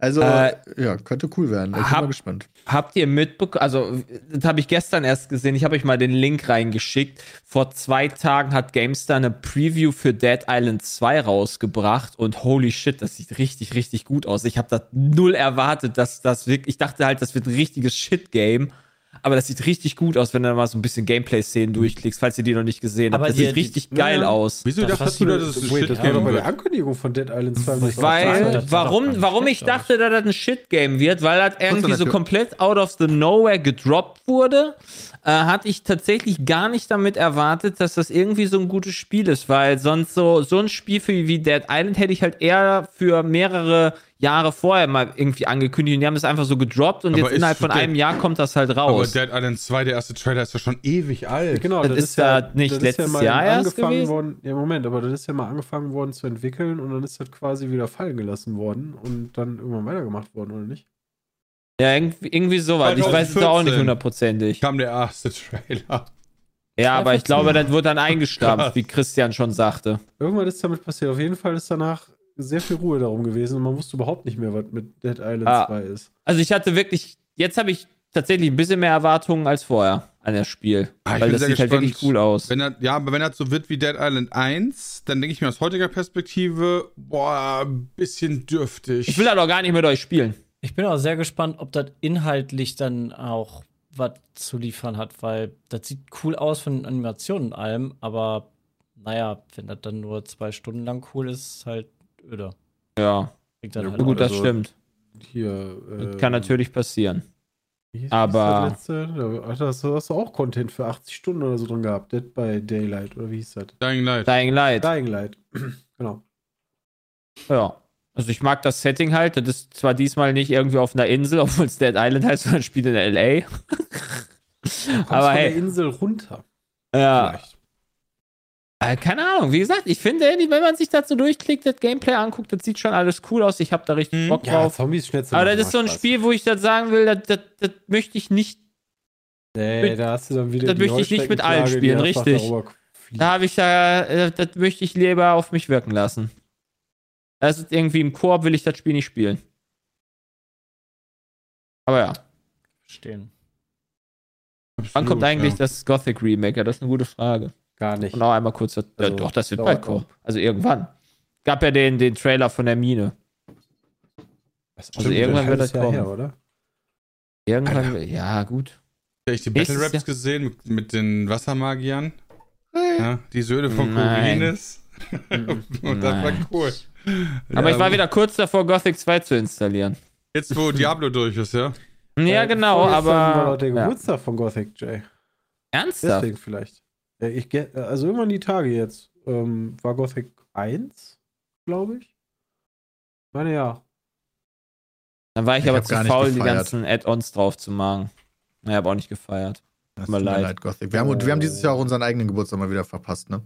also, Äh, ja, könnte cool werden. Ich bin hab- mal gespannt. Habt ihr mitbekommen, also das habe ich gestern erst gesehen, ich habe euch mal den Link reingeschickt. Vor zwei Tagen hat GameStar eine Preview für Dead Island 2 rausgebracht und holy shit, das sieht richtig, richtig gut aus. Ich habe das null erwartet, dass das wirklich, ich dachte halt, das wird ein richtiges Shit-Game. Aber das sieht richtig gut aus, wenn du da mal so ein bisschen Gameplay-Szenen durchklickst, falls ihr die noch nicht gesehen habt. Aber Das die- sieht richtig die- geil ja, aus. Wieso Das, dachtest du, dass es ein das war doch Shit-Game bei der wird? Ankündigung von Dead Island 2. was war Weil, das? das doch warum, warum ich dachte, dass das ein Shit-Game wird, weil das irgendwie so komplett out of the nowhere gedroppt wurde, äh, hatte ich tatsächlich gar nicht damit erwartet, dass das irgendwie so ein gutes Spiel ist, weil sonst so, so ein Spiel für, wie Dead Island hätte ich halt eher für mehrere Jahre vorher mal irgendwie angekündigt und die haben es einfach so gedroppt und Aber jetzt ist innerhalb von einem Jahr kommt das halt Aber raus. Dead Island 2, der erste Trailer, ist ja schon ewig alt. Genau, Das ist da nicht das ist letztes mal Jahr erst angefangen gewesen? worden. Ja, Moment, aber das ist ja mal angefangen worden zu entwickeln und dann ist das quasi wieder fallen gelassen worden und dann irgendwann weitergemacht worden, oder nicht? Ja, irgendwie, irgendwie sowas. Ich weiß es auch nicht 2014. hundertprozentig. Kam der erste Trailer. Ja, aber ich glaube, das wird dann eingestampft, wie Christian schon sagte. Irgendwann ist damit passiert. Auf jeden Fall ist danach sehr viel Ruhe darum gewesen und man wusste überhaupt nicht mehr, was mit Dead Island Ah. 2 ist. Also ich hatte wirklich, jetzt habe ich tatsächlich ein bisschen mehr Erwartungen als vorher an das Spiel. Ah, ich weil das sieht halt gespannt. wirklich cool aus. Wenn er, ja, aber wenn das so wird wie Dead Island 1, dann denke ich mir aus heutiger Perspektive, boah, ein bisschen dürftig. Ich will das auch gar nicht mit euch spielen. Ich bin auch sehr gespannt, ob das inhaltlich dann auch was zu liefern hat, weil das sieht cool aus von den Animationen und allem, aber naja, wenn das dann nur zwei Stunden lang cool ist, ist halt öder. Ja, Ja, halt gut, das also- stimmt. Hier. Das äh, kann natürlich passieren. Wie hieß Aber- das letzte? Da hast du- hast du auch Content für 80 Stunden oder so drin gehabt. Dead by Daylight, oder wie hieß das? Dying Light. Dying Light. Dying Light. <clears throat> genau. Ja. Also ich mag das Setting halt. Das ist zwar diesmal nicht irgendwie auf einer Insel, <laughs> obwohl es Dead Island heißt, sondern spielt in L.A. Kommst Aber von der hey, Insel runter. ja. Vielleicht. Äh, keine Ahnung. Wie gesagt, ich finde, wenn man sich das so durchklickt, das Gameplay anguckt, das sieht schon alles cool aus. Ich habe da richtig Mhm. Bock Ja, drauf. Zombies schnitzel. Aber das ist so ein Spaß. Spiel, wo ich das sagen will, das, das, das möchte ich nicht. Nee, da hast du dann wieder das die möchte ich nicht mit allen spielen, richtig. Da habe ich ja, äh, das möchte ich lieber auf mich wirken lassen. Das ist irgendwie im Koop will ich das Spiel nicht spielen. Aber ja. Verstehen. Wann kommt eigentlich ja. das Gothic Remake? Ja, das ist eine gute Frage. Gar nicht. Und noch einmal kurz. Das, Also, ja, doch, das wird bald kommen. Also irgendwann. Gab ja den, den Trailer von der Mine. Das also irgendwann wird das Jahr kommen. her, oder? Irgendwann, ja, gut. Hab ich die Battle Raps Jahr- gesehen mit, mit den Wassermagiern? Ja, die Söhne von Nein. Korinis. <laughs> Und das war cool. Aber Ja, ich war wieder kurz davor, Gothic 2 zu installieren. Jetzt, wo Diablo durch ist, ja? Ja, Äh, genau, war aber. doch der Ja. Geburtstag von Gothic, Jay. Ernsthaft? Deswegen vielleicht. Ja, ich, ge- also irgendwann die Tage jetzt. Ähm, war Gothic 1, glaube ich. Ich meine ja. Dann war ich, Ich aber zu faul, die ganzen Add-ons drauf zu machen. Ich habe auch nicht gefeiert. Das Tut mir leid. leid, Gothic. Wir haben, wir haben dieses Jahr auch unseren eigenen Geburtstag mal wieder verpasst, ne?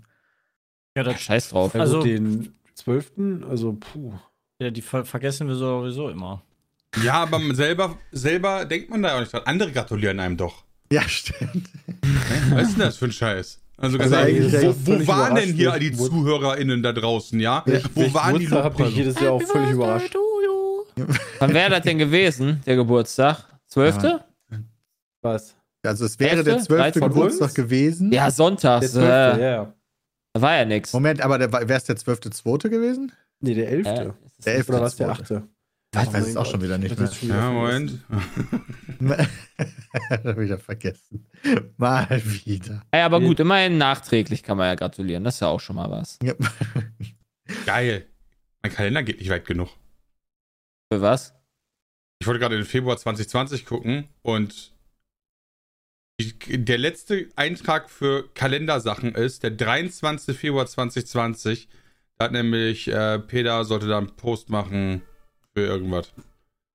Ja, Ja, das, scheiß drauf. Also- den 12. Also, puh. ja die ver vergessen wir sowieso immer. Ja, aber selber, selber denkt man da auch nicht dran. Andere gratulieren einem doch. Ja, stimmt. Was ist denn das für ein Scheiß? Also, Also eigentlich wo, wo waren denn hier die ZuhörerInnen da draußen, ja? Welch- wo welchen waren die Geburtstag hab ich jedes Jahr auch völlig überrascht. Wann wäre das denn gewesen, der Geburtstag? Zwölfte? Was? Also es wäre Elfte? der zwölfte Geburtstag uns? gewesen. Ja, Der sonntags. 12. Äh, ja, ja. Da war ja nix. Moment, aber wäre es der zwölfte, zweite gewesen? Nee, der 11. Äh, Der elfte. Oder was der zweite. 8. Ich weiß es auch schon wieder nicht mehr. Ja, Moment. <laughs> Wieder vergessen. Mal wieder. Ey, aber gut, immerhin nachträglich kann man ja gratulieren. Das ist ja auch schon mal was. Ja. Geil. Mein Kalender geht nicht weit genug. Für was? Ich wollte gerade in Februar 2020 gucken und die, der letzte Eintrag für Kalendersachen ist der 23. Februar 2020. Da hat nämlich äh, Peter sollte da einen Post machen für irgendwas.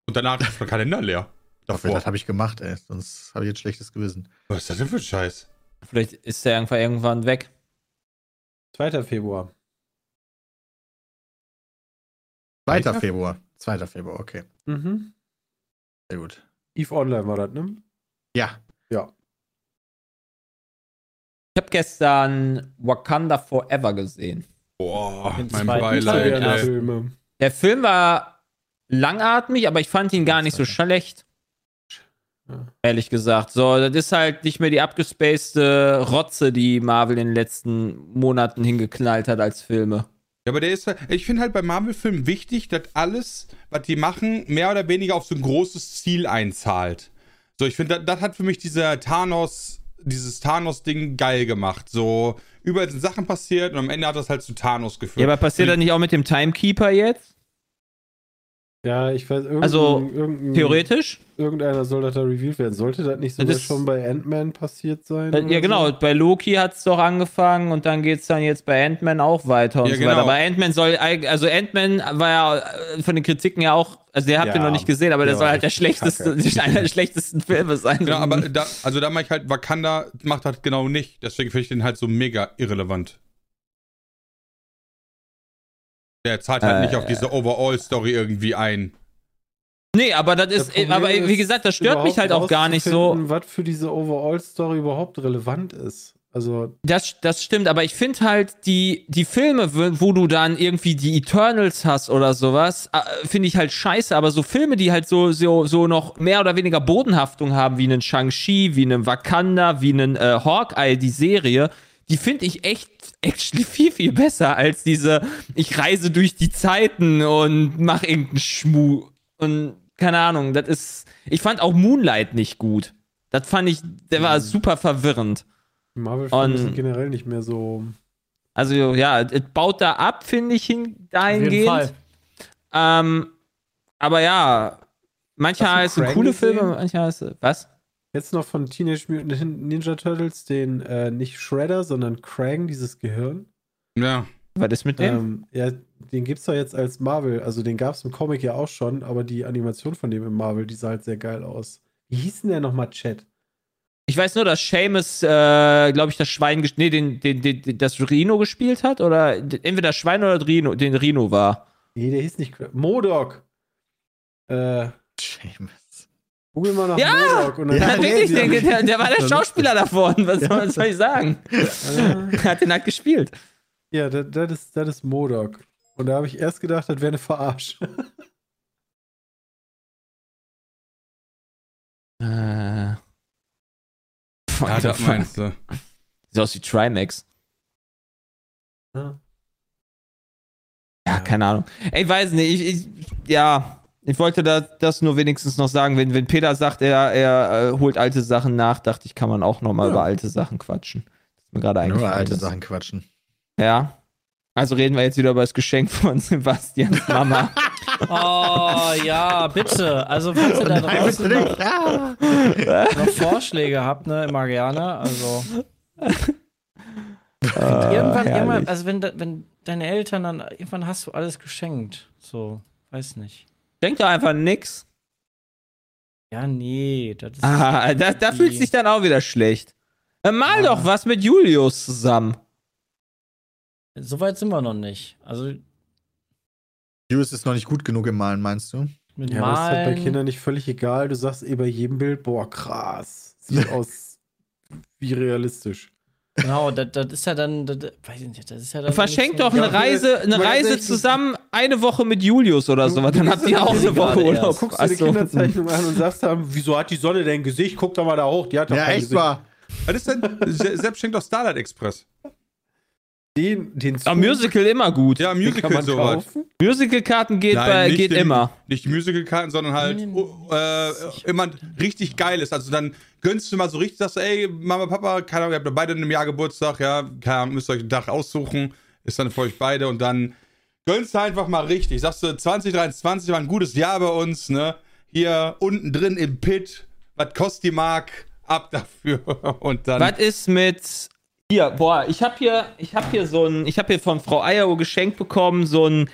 Und danach ist mein Kalender leer. Doch, Davor. das habe ich gemacht, ey. Sonst habe ich jetzt schlechtes Gewissen. Was ist das denn für ein Scheiß? Vielleicht ist der irgendwann irgendwann weg. 2. Februar. 2. Weiter? Februar. 2. Februar, okay. Mhm. Sehr gut. Eve Online war das, ne? Ja. Ja. Ich habe gestern Wakanda Forever gesehen. Boah, mein Beileid. Der Film war langatmig, aber ich fand ihn gar nicht so schlecht. Ja. Ehrlich gesagt. So, das ist halt nicht mehr die abgespacede Rotze, die Marvel in den letzten Monaten hingeknallt hat als Filme. Ja, aber der ist halt, ich finde halt bei Marvel-Filmen wichtig, dass alles, was die machen, mehr oder weniger auf so ein großes Ziel einzahlt. So, ich finde, das, das hat für mich dieser Thanos, dieses Thanos-Ding geil gemacht. So, überall sind Sachen passiert und am Ende hat das halt zu Thanos geführt. Ja, aber passiert das nicht auch mit dem Timekeeper jetzt? Ja, ich weiß, irgendein, Also, irgendein, Theoretisch? irgendeiner soll das da revealed werden. Sollte das nicht sogar Das- schon bei Ant-Man passiert sein? Äh, oder Ja, genau. So? Bei Loki hat es doch angefangen und dann geht es dann jetzt bei Ant-Man auch weiter und Ja, so genau. weiter. Aber Ant-Man soll, also Ant-Man war ja äh, von den Kritiken ja auch, also der habt ihr Ja, noch nicht gesehen, aber der der soll halt der schlechteste, <laughs> einer der schlechtesten Filme sein. Genau, aber da, also da mache ich halt, Wakanda macht das genau nicht. Deswegen finde ich den halt so mega irrelevant. Der zahlt halt Äh, nicht auf diese Overall-Story irgendwie ein. nee, aber das ist, aber wie gesagt, das stört mich halt auch gar nicht so. Was für diese Overall-Story überhaupt relevant ist. Also, Das, das stimmt, aber ich finde halt die, die Filme, wo wo du dann irgendwie die Eternals hast oder sowas, äh, finde ich halt scheiße, aber so Filme, die halt so, so, so noch mehr oder weniger Bodenhaftung haben, wie einen Shang-Chi, wie einen Wakanda, wie einen äh, Hawkeye, die Serie, die finde ich echt actually viel, viel besser als diese, ich reise durch die Zeiten und mach irgendeinen Schmu. Und keine Ahnung, das ist, ich fand auch Moonlight nicht gut. Das fand ich, der war super verwirrend. Marvel-Filme sind generell nicht mehr so. Also ja, es baut da ab, finde ich, hin, dahingehend. Ähm, aber ja, heißen Krang coole gesehen? Filme, manche heißen. Was? Jetzt noch von Teenage Mutant Ninja Turtles den äh, nicht Shredder, sondern Krang, dieses Gehirn. Ja. Was ist mit dem? Ähm, ja, den gibt's doch jetzt als Marvel. Also den gab's im Comic ja auch schon, aber die Animation von dem im Marvel, die sah halt sehr geil aus. Wie hieß denn der nochmal Chat? Ich weiß nur, dass Seamus, äh, glaube ich, das Schwein, nee, den, den, den, das Rhino gespielt hat oder entweder das Schwein oder Rhino, den Rhino war. Nee, der hieß nicht Krang. Modok. Äh, Seamus. Google mal nach Ja! Modok. Und dann Ja, Ja, wirklich, du der, der, der war der Schauspieler davon. Was soll, was soll ich sagen? Äh, Hat den halt gespielt. Ja, das, ist, das ist Modok. Und da habe ich erst gedacht, das wäre eine Verarsche. Äh. What Ja, das meinst du. Sieht aus wie Trimax. Ja. Ja, keine Ahnung. Ey, weiß nicht, ich, ich ja, ich wollte da, das nur wenigstens noch sagen, wenn, wenn Peter sagt, er, er äh, holt alte Sachen nach, dachte ich, kann man auch nochmal Ja. über alte Sachen quatschen. Das ist mir gerade eigentlich Nur alte Sachen quatschen. Ja. Also reden wir jetzt wieder über das Geschenk von <laughs> Sebastians Mama. <laughs> Oh ja, bitte. Also falls ihr da draußen noch. Ah. noch Vorschläge habt, ne, immer gerne. Also <laughs> Äh, irgendwann, irgendwann, also wenn, wenn deine Eltern dann, irgendwann hast du alles geschenkt. So, weiß nicht. Denk doch einfach nix. Ja, nee, das ist. Ah, da, da fühlt sich dann auch wieder schlecht. Äh, mal Ja. doch was mit Julius zusammen. So weit sind wir noch nicht. Also Julius ist noch nicht gut genug im Malen, meinst du? mit Ja, aber ist halt bei Malen. Kindern nicht völlig egal. Du sagst eh bei jedem Bild, boah, krass. Sieht <laughs> aus wie realistisch. Genau, das, das ist ja dann, das, weiß ich nicht, das ist ja dann. Verschenkt doch eine Reise, eine Reise zusammen eine Woche mit Julius oder sowas. Dann habt ihr auch eine Woche Urlaub. erst. Guckst du die. Kinderzeichnung an und sagst dann, <laughs> wieso hat die Sonne dein Gesicht? Guck doch mal da hoch. Die hat doch Ja, kein echt Gesicht. wahr. Was ist denn? <laughs> Se- Sepp schenkt doch Starlight Express. Den, den Ah, Musical immer gut. Ja, Musical man sowas. kaufen. Musical-Karten geht, Nein, bei, nicht geht den- immer. Nicht Musical-Karten, sondern halt oh, äh, immer richtig geil ist. Also dann gönnst du mal so richtig, sagst du, ey, Mama, Papa, keine Ahnung, ihr habt ja beide in einem Jahr Geburtstag, ja, keine Ahnung, müsst ihr euch einen Tag aussuchen, ist dann für euch beide und dann gönnst du einfach mal richtig. Sagst du, 2023 war ein gutes Jahr bei uns, ne? Hier unten drin im Pit, was kostet die Mark? Ab dafür. <laughs> Und dann. Was ist mit. Hier, boah, ich hab hier, ich hab hier so ein, ich hab hier von Frau Eierow geschenkt bekommen, so ein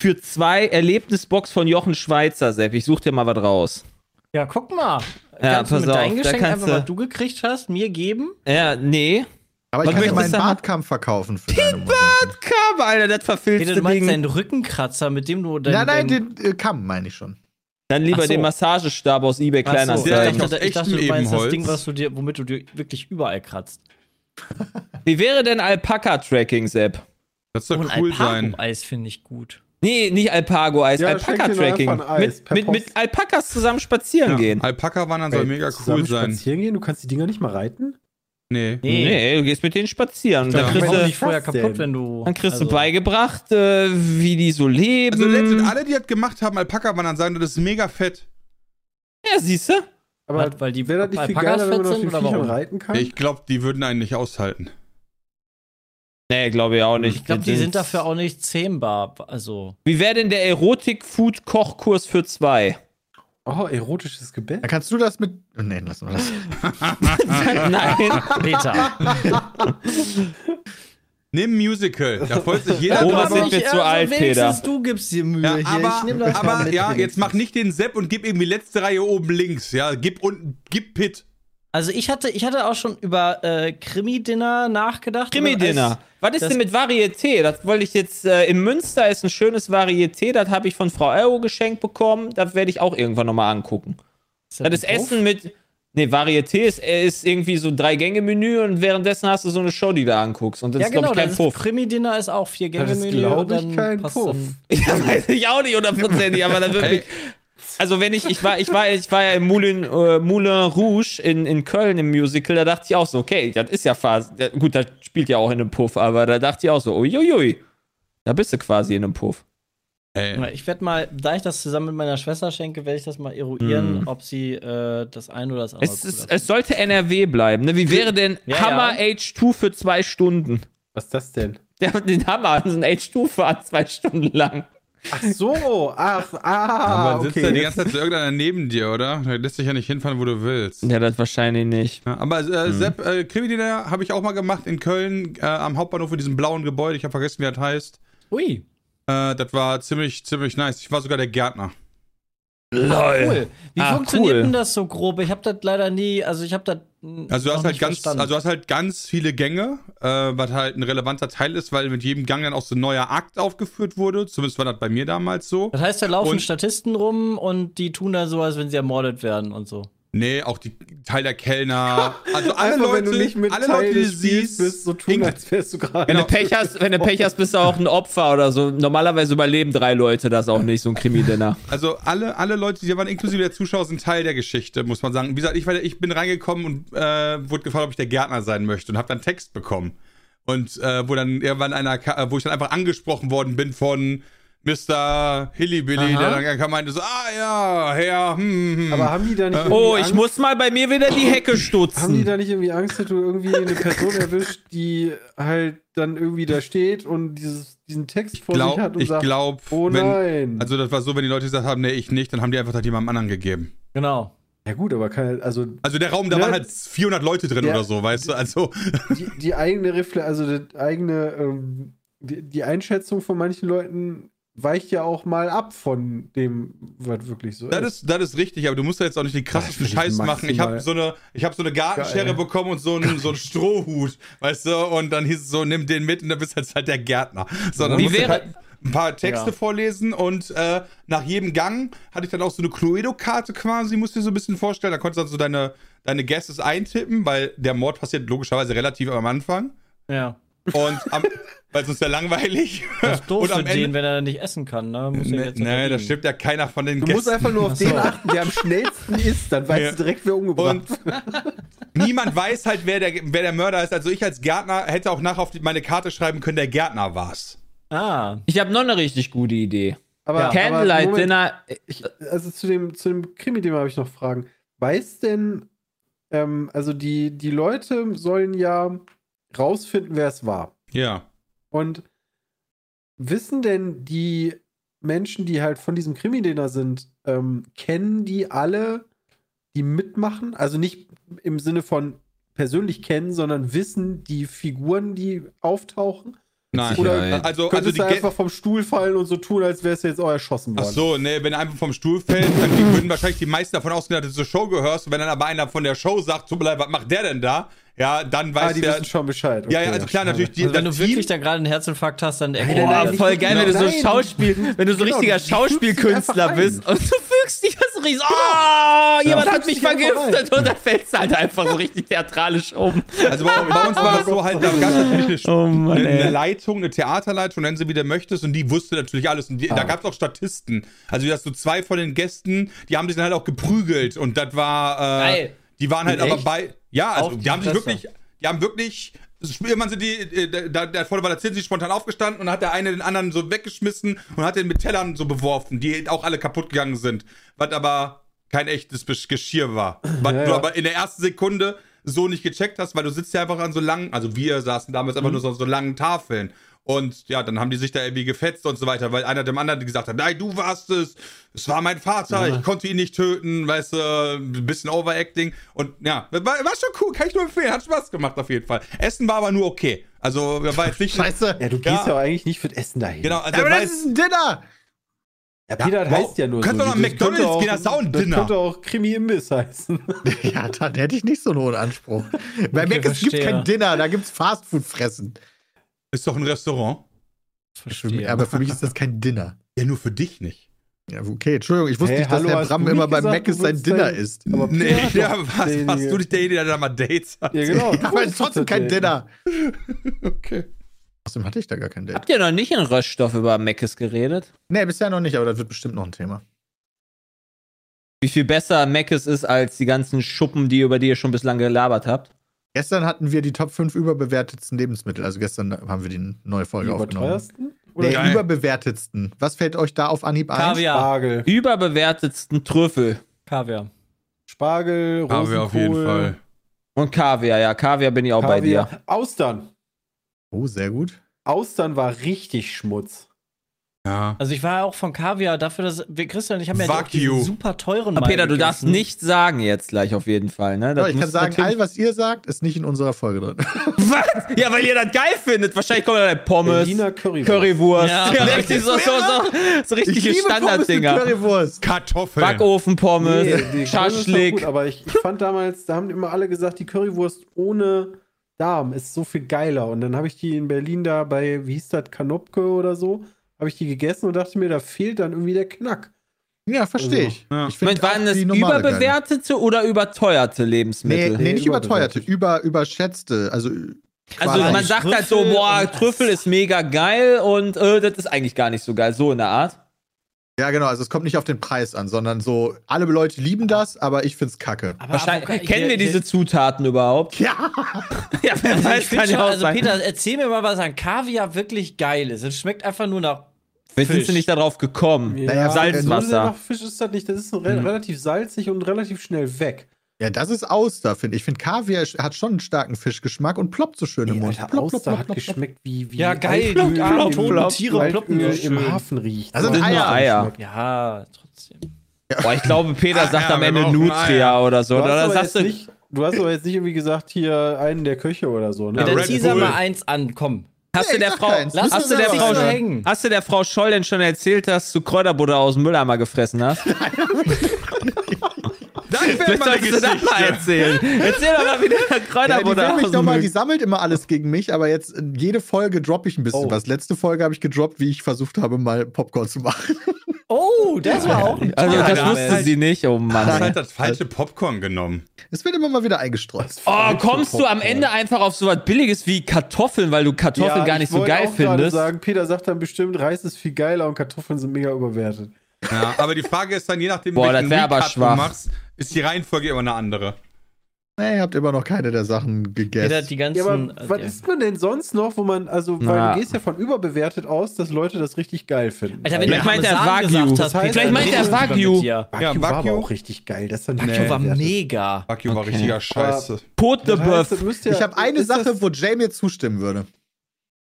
für zwei Erlebnisbox von Jochen Schweizer, Sepp. Ich such dir mal was raus. Ja, guck mal. Ja, kannst du pass mit auf, deinem Geschenk einfach, du- was du gekriegt hast, mir geben? Ja, nee. Aber ich Was kann dir meinen? Bartkampf verkaufen für Mutter. Kam, Alter, das Peter, verfilzte du meinst Ding. deinen Rückenkratzer, mit dem du dein, Nein, nein, dein, den äh, Kamm meine ich schon. Dann lieber so. den Massagestab aus eBay Ach so, ich dachte, ich dachte, du meinst das Ebenholz. Ding, was du dir, womit du dir wirklich überall kratzt. Wie wäre denn Alpaka-Tracking, Sepp? das soll cool ein sein. Eis finde ich gut. Nee, nicht Alpago-Eis, Ja, Alpaka-Tracking. Mit, mit, mit. Alpakas zusammen spazieren Ja, gehen. Alpaka wandern soll mega zusammen cool sein. Spazieren gehen? Du kannst die Dinger nicht mal reiten? Nee. Nee, du gehst mit denen spazieren. Ja, dann kriegst, du, dich vorher kaputt, denn? wenn du. dann kriegst du also- beigebracht, äh, wie die so leben. Also letztendlich alle, die das gemacht haben, Alpaka wandern, sagen, das ist mega fett. ja, siehst du? Aber Was, weil die wäre das nicht viel geiler, wenn man auf den Viechern warum? reiten kann? Ich glaube, die würden einen nicht aushalten. Nee, glaube ich auch nicht. Ich glaube, die sind dafür auch nicht zähmbar. Also. Wie wäre denn der Erotik-Food-Kochkurs für zwei? Oh, erotisches Gebäck. Dann kannst du das mit. Oh, nee, lass mal das. <laughs> Nein. Peter. <laughs> Nimm Musical. Da freut sich jeder Oh, drüber. was sind wir zu alt, Peter? wenigstens du gibst dir Mühe Ja, hier. aber, ich nehm das mal aber mit, ja, jetzt mach nicht den Sepp und gib irgendwie letzte Reihe oben links. Ja, gib unten, gib Pit. Also ich hatte, ich hatte auch schon über äh, Krimi-Dinner nachgedacht. Krimi-Dinner. Was ist das- denn mit Varieté? Das wollte ich jetzt. Äh, in Münster ist ein schönes Varieté. Das habe ich von Frau Euro geschenkt bekommen. Das werde ich auch irgendwann nochmal angucken. Das ist ein Puff? Essen mit. Nee, Varieté ist, ist irgendwie so ein Drei-Gänge-Menü und währenddessen hast du so eine Show, die du anguckst. Und das Ja, ist, glaube genau. ich, kein das Puff. Krimi-Dinner ist auch vier Gänge Das ist, Menü. und ich, dann kein Puff. dann- <laughs> Ja, weiß ich auch nicht hundertprozentig, aber da wirklich. Also wenn ich, ich war, ich war, ich war ja im Moulin, äh, Moulin Rouge in, in Köln im Musical, da dachte ich auch so, okay, das ist ja fast, gut, das spielt ja auch in einem Puff, aber da dachte ich auch so, uiuiui, da bist du quasi in einem Puff. Ey. Ich werde mal, da ich das zusammen mit meiner Schwester schenke, werde ich das mal eruieren, Mhm. ob sie äh, das eine oder das andere Es, ist, es sollte NRW bleiben, ne? Wie wäre denn Ja, Hammer ja. H2 für zwei Stunden? Was ist das denn? Der hat den Hammer, so ein H2-Fahrt zwei Stunden lang. Ach so, ach, ah, <laughs> aber sitzt okay. ja die ganze Zeit so irgendeiner neben dir, oder? Da lässt dich ja nicht hinfahren, wo du willst. Ja, das wahrscheinlich nicht. Ja, aber äh, Sepp, äh, Krimi-Dinner habe ich auch mal gemacht in Köln äh, am Hauptbahnhof in diesem blauen Gebäude. Ich habe vergessen, wie das heißt. Ui. Äh, das war ziemlich, ziemlich nice. Ich war sogar der Gärtner. Cool. Wie Ah, funktioniert cool. denn das so grob? Ich habe das leider nie, also ich habe das Also du hast halt ganz, verstanden. also du hast halt ganz viele Gänge, äh, was halt ein relevanter Teil ist, weil mit jedem Gang dann auch so ein neuer Akt aufgeführt wurde. Zumindest war das bei mir damals so. das heißt, da laufen Und- Statisten rum und die tun da so, als wenn sie ermordet werden und so. Nee, auch die Teil der Kellner. <laughs> Also alle Einfach, Leute, wenn du nicht mit alle Teil Leute, die siehst, bist, so tun, als wärst du gerade. Wenn du Pech hast, <laughs> wenn du Pech hast, bist du auch ein Opfer oder so. Normalerweise überleben drei Leute das auch nicht, so ein Krimi-Dinner. Also alle, alle Leute, die waren inklusive der Zuschauer, sind Teil der Geschichte, muss man sagen. Wie gesagt, ich, ich bin reingekommen und äh, wurde gefragt, ob ich der Gärtner sein möchte und habe dann Text bekommen. Und äh, wo dann irgendwann einer, wo ich dann einfach angesprochen worden bin von Mr. Hillybilly, Aha. der dann kam meinte so, ah ja, Herr, hm, hm. Aber haben die da nicht irgendwie Oh, ich Angst, muss mal bei mir wieder die Hecke Haben die stutzen. da nicht irgendwie Angst, dass du irgendwie eine Person erwischt, die halt dann irgendwie da steht und dieses, diesen Text vor sich hat glaub, und ich sagt, glaube, oh nein. also das war so, wenn die Leute gesagt haben, nee, ich nicht, dann haben die einfach das jemandem anderen gegeben. Genau. ja gut, aber kann, also Also der Raum, da Ja. waren halt 400 Leute drin Ja. oder so, weißt du, also die, die eigene Refle also die eigene ähm, die, die Einschätzung von manchen Leuten weicht ja auch mal ab von dem, was wirklich so Das ist. ist, das ist richtig, aber du musst ja jetzt auch nicht den krassesten Scheiß machen. Ich habe so eine, ich habe so eine Gartenschere Geil. bekommen und so einen, so einen Strohhut, weißt du, und dann hieß es so, nimm den mit und dann bist du jetzt halt der Gärtner. So, dann Wie wäre- halt ein paar Texte Ja. vorlesen und äh, nach jedem Gang hatte ich dann auch so eine Cluedo-Karte quasi, musst du dir so ein bisschen vorstellen. Da konntest du dann so deine, deine Guesses eintippen, weil der Mord passiert logischerweise relativ am Anfang. Ja. Und am, weil sonst ja langweilig. Das ist doof und für am den, wenn wenn er nicht essen kann. Ne? Muss er Nee, jetzt nee, da stimmt ja keiner von den Du musst einfach nur auf Ach so. den achten, der am schnellsten ist, dann weißt Ja. du direkt, wer umgebracht Und niemand weiß halt, wer der, wer der Mörder ist. Also ich als Gärtner hätte auch nachher auf die, meine Karte schreiben können, der Gärtner war's. Ah. Ich habe noch eine richtig gute Idee. Aber, Ja. aber Candlelight Moment, Dinner. Ich, also zu dem, zu dem Krimi-Thema habe ich noch Fragen. Weiß denn, ähm, also die, die Leute sollen ja rausfinden, wer es war. Ja. Und wissen denn die Menschen, die halt von diesem Krimi-Dinner sind, ähm, kennen die alle, die mitmachen? Also nicht im Sinne von persönlich kennen, sondern wissen die Figuren, die auftauchen? Nein. Oder also, also die einfach vom Stuhl fallen und so tun, als wärst du jetzt auch erschossen Ach worden? so, nee, wenn er einfach vom Stuhl fällt, dann würden wahrscheinlich die meisten davon ausgehen, dass du zur Show gehörst. Und wenn dann aber einer von der Show sagt, tut mir leid, was macht der denn da? Ja, dann Ah, weiß die der. wissen schon Bescheid. Ja, ja, Okay, also klar, natürlich, die, Also wenn du das wirklich Team, da gerade einen Herzinfarkt hast, dann Boah, nicht- voll geil, wenn du so. Schauspiel, wenn du so Genau, richtiger Schauspielkünstler bist und du fügst dich richtig. Oh, jemand Ja. hat mich vergiftet und dann fällst du halt einfach so richtig theatralisch um. also bei, bei uns war das so halt, da gab es natürlich eine, <laughs> Oh Mann, eine, eine Leitung, eine Theaterleitung, nennen sie wie du möchtest, und die wusste natürlich alles. Und die, da gab es auch Statisten. Also wie das so zwei von den Gästen, die haben sich dann halt auch geprügelt und das war, äh, Geil. die waren halt Echt? aber bei, ja, also Auf die haben sich wirklich, die haben wirklich, irgendwann sind die, äh, da, da vorne war der Zinsi spontan aufgestanden und hat der eine den anderen so weggeschmissen und hat den mit Tellern so beworfen, die auch alle kaputt gegangen sind. Was aber kein echtes Geschirr war. Was Ja, du ja. aber in der ersten Sekunde so nicht gecheckt hast, weil du sitzt ja einfach an so langen, also wir saßen damals einfach nur so an so langen Tafeln. Und ja, dann haben die sich da irgendwie gefetzt und so weiter, weil einer dem anderen gesagt hat, nein, du warst es, es war mein Vater, ich konnte ihn nicht töten, weißt du, ein bisschen Overacting. Und ja, war, war schon cool, kann ich nur empfehlen, hat Spaß gemacht auf jeden Fall. Essen war aber nur okay. Also, war jetzt nicht... <laughs> Scheiße. Ja, du gehst Ja. ja, auch eigentlich nicht für das Essen dahin. Genau, also aber war das ist ein Dinner. Ja, Peter, das wow. heißt ja nur Kannst so. doch McDonald's könnte auch- gehen, das ist auch ein Das Dinner. könnte auch Krimi-Imbiss heißen. <laughs> Ja, dann hätte ich nicht so einen hohen Anspruch. Bei Okay, Mc's gibt kein Dinner, da gibt's Fastfood-Fressen. Ist doch ein Restaurant. Für mich- Aber für mich ist das kein Dinner. Ja, nur für dich nicht. Ja, okay, Entschuldigung, ich wusste Hey, nicht, dass hallo, Herr hast Bram du immer nicht bei gesagt, Mc's du sein Dinner isst. Aber Nee, ja, was, warst du nicht derjenige, der da mal Dates hat? Ja, genau. <laughs> Aber es ist trotzdem kein Dinner. <laughs> Okay. Außerdem hatte ich da gar kein Date. Habt ihr noch nicht in Röststoff über Meckes geredet? Nee, bisher noch nicht, aber das wird bestimmt noch ein Thema. Wie viel besser Meckes ist als die ganzen Schuppen, die über die ihr schon bislang gelabert habt? Gestern hatten wir die Top 5 überbewertetsten Lebensmittel. Also gestern haben wir die neue Die Folge aufgenommen. Der Geil. überbewertetsten. Was fällt euch da auf Anhieb ein? Kaviar. Spargel. Überbewertetsten Trüffel Kaviar. Spargel, Rosenkohl. Wir auf jeden Fall. und Kaviar. Ja, Kaviar bin ich auch bei dir. Kaviar. Austern. Oh, sehr gut. Austern war richtig Schmutz. Ja. Also ich war auch von Kaviar dafür, dass wir Christian ich haben ja diesen super teuren Aber Peter, du darfst nichts sagen jetzt gleich auf jeden Fall, ne? Ja, ich kann sagen, all was ihr sagt, ist nicht in unserer Folge drin. <laughs> Was? Ja, weil ihr das geil findet. Wahrscheinlich kommt da Pommes, Berliner Currywurst. Currywurst. Ja. <laughs> Ja, richtig so, so, so, so richtige Standarddinger. Currywurst. Kartoffeln. Backofenpommes, Nee, die Schaschlik. Gut, aber ich, ich fand damals, da haben immer alle gesagt, die Currywurst ohne Darm ist so viel geiler. Und dann habe ich die in Berlin da bei, wie hieß das, Kanopke oder so, habe ich die gegessen und dachte mir, da fehlt dann irgendwie der Knack. Ja, verstehe ich. Ja. ich find Moment, waren das normale geil. überbewertete oder überteuerte Nee, Lebensmittel? nee, nicht überbewertet. überteuerte, über, überschätzte. Also, Also man sagt halt so, Trüffel boah, Trüffel ist mega geil und äh, das ist eigentlich gar nicht so geil, so in der Art. Ja, genau, also es kommt nicht auf den Preis an, sondern so, alle Leute lieben das, aber ich find's kacke. Aber Wahrscheinlich, Avocado- kennen wir diese Zutaten überhaupt? Ja! <laughs> Ja, wer Also, weiß, kann ja schon, auch also sein. Peter, erzähl mir mal, was an Kaviar wirklich geil ist. Es schmeckt einfach nur nach. Wie sind Fisch. sie nicht darauf gekommen? Naja, Salzwasser. Nach Fisch ist das nicht, das ist re relativ salzig und relativ schnell weg. Ja, das ist Auster, finde ich. Ich finde, Kaviar hat schon einen starken Fischgeschmack und ploppt so schön im Mund. Alter, Plop, plop, Auster plop, hat geschmeckt wie, wie Ja, geil, Altöl die armen im- toten Tiere ploppen so im schön. Hafen riecht. Also So sind Eier. Eier. Ja, trotzdem. Boah, ich glaube, Peter Ah, sagt ja, am Ende Nutria oder so. Du hast, Oder aber sagst jetzt du, nicht, du hast aber jetzt nicht irgendwie gesagt, hier einen der Köche oder so. Ne? Ja, Dann Bull. mal eins an, komm. hast du Nee, der ich sag Frau. Lass hast uns du der Frau, so hängen. hast du der Frau Scholl denn schon erzählt, dass du Kräuterbutter aus dem Mülleimer gefressen hast? Das <laughs> <laughs> wäre Vielleicht mal eine das mal Geschichte. erzählen. Erzähl doch mal, wie der Ja, die, Kräuterbutter will mich mal, die Müll... sammelt immer alles gegen mich, aber jetzt in jede Folge droppe ich ein bisschen Oh. was. Letzte Folge habe ich gedroppt, wie ich versucht habe, mal Popcorn zu machen. <laughs> Oh, das war auch ein <laughs> Also, Ja, das da- wusste sie nicht, oh Du Mann. hast halt das falsche Popcorn genommen. Es wird immer mal wieder eingestreut. Oh, kommst du am Ende einfach auf so was Billiges wie Kartoffeln, weil du Kartoffeln gar nicht ich so wollte geil auch gerade findest? sagen, Peter sagt dann bestimmt, Reis ist viel geiler und Kartoffeln sind mega überwertet. Ja, aber die Frage ist dann, je nachdem, Boah, welchen das Recap du schwach. machst, ist die Reihenfolge immer eine andere. Nee, ihr habt immer noch keine der Sachen gegessen. die ganzen. Ja, aber was ja. ist man denn sonst noch, wo man, also, weil Na. du gehst ja von überbewertet aus, dass Leute das richtig geil finden. Alter, wenn Vielleicht du meint er Parmesan Wagyu. gesagt hast, Das heißt, vielleicht meint er mehr Wagyu. dir. Wagyu Ja, war Wagyu- aber auch richtig geil. Das dann Wagyu war mega. Wagyu war Okay. richtiger Scheiße. Pot de Das heißt, ja- Ich habe eine Sache, das- wo Jay mir zustimmen würde.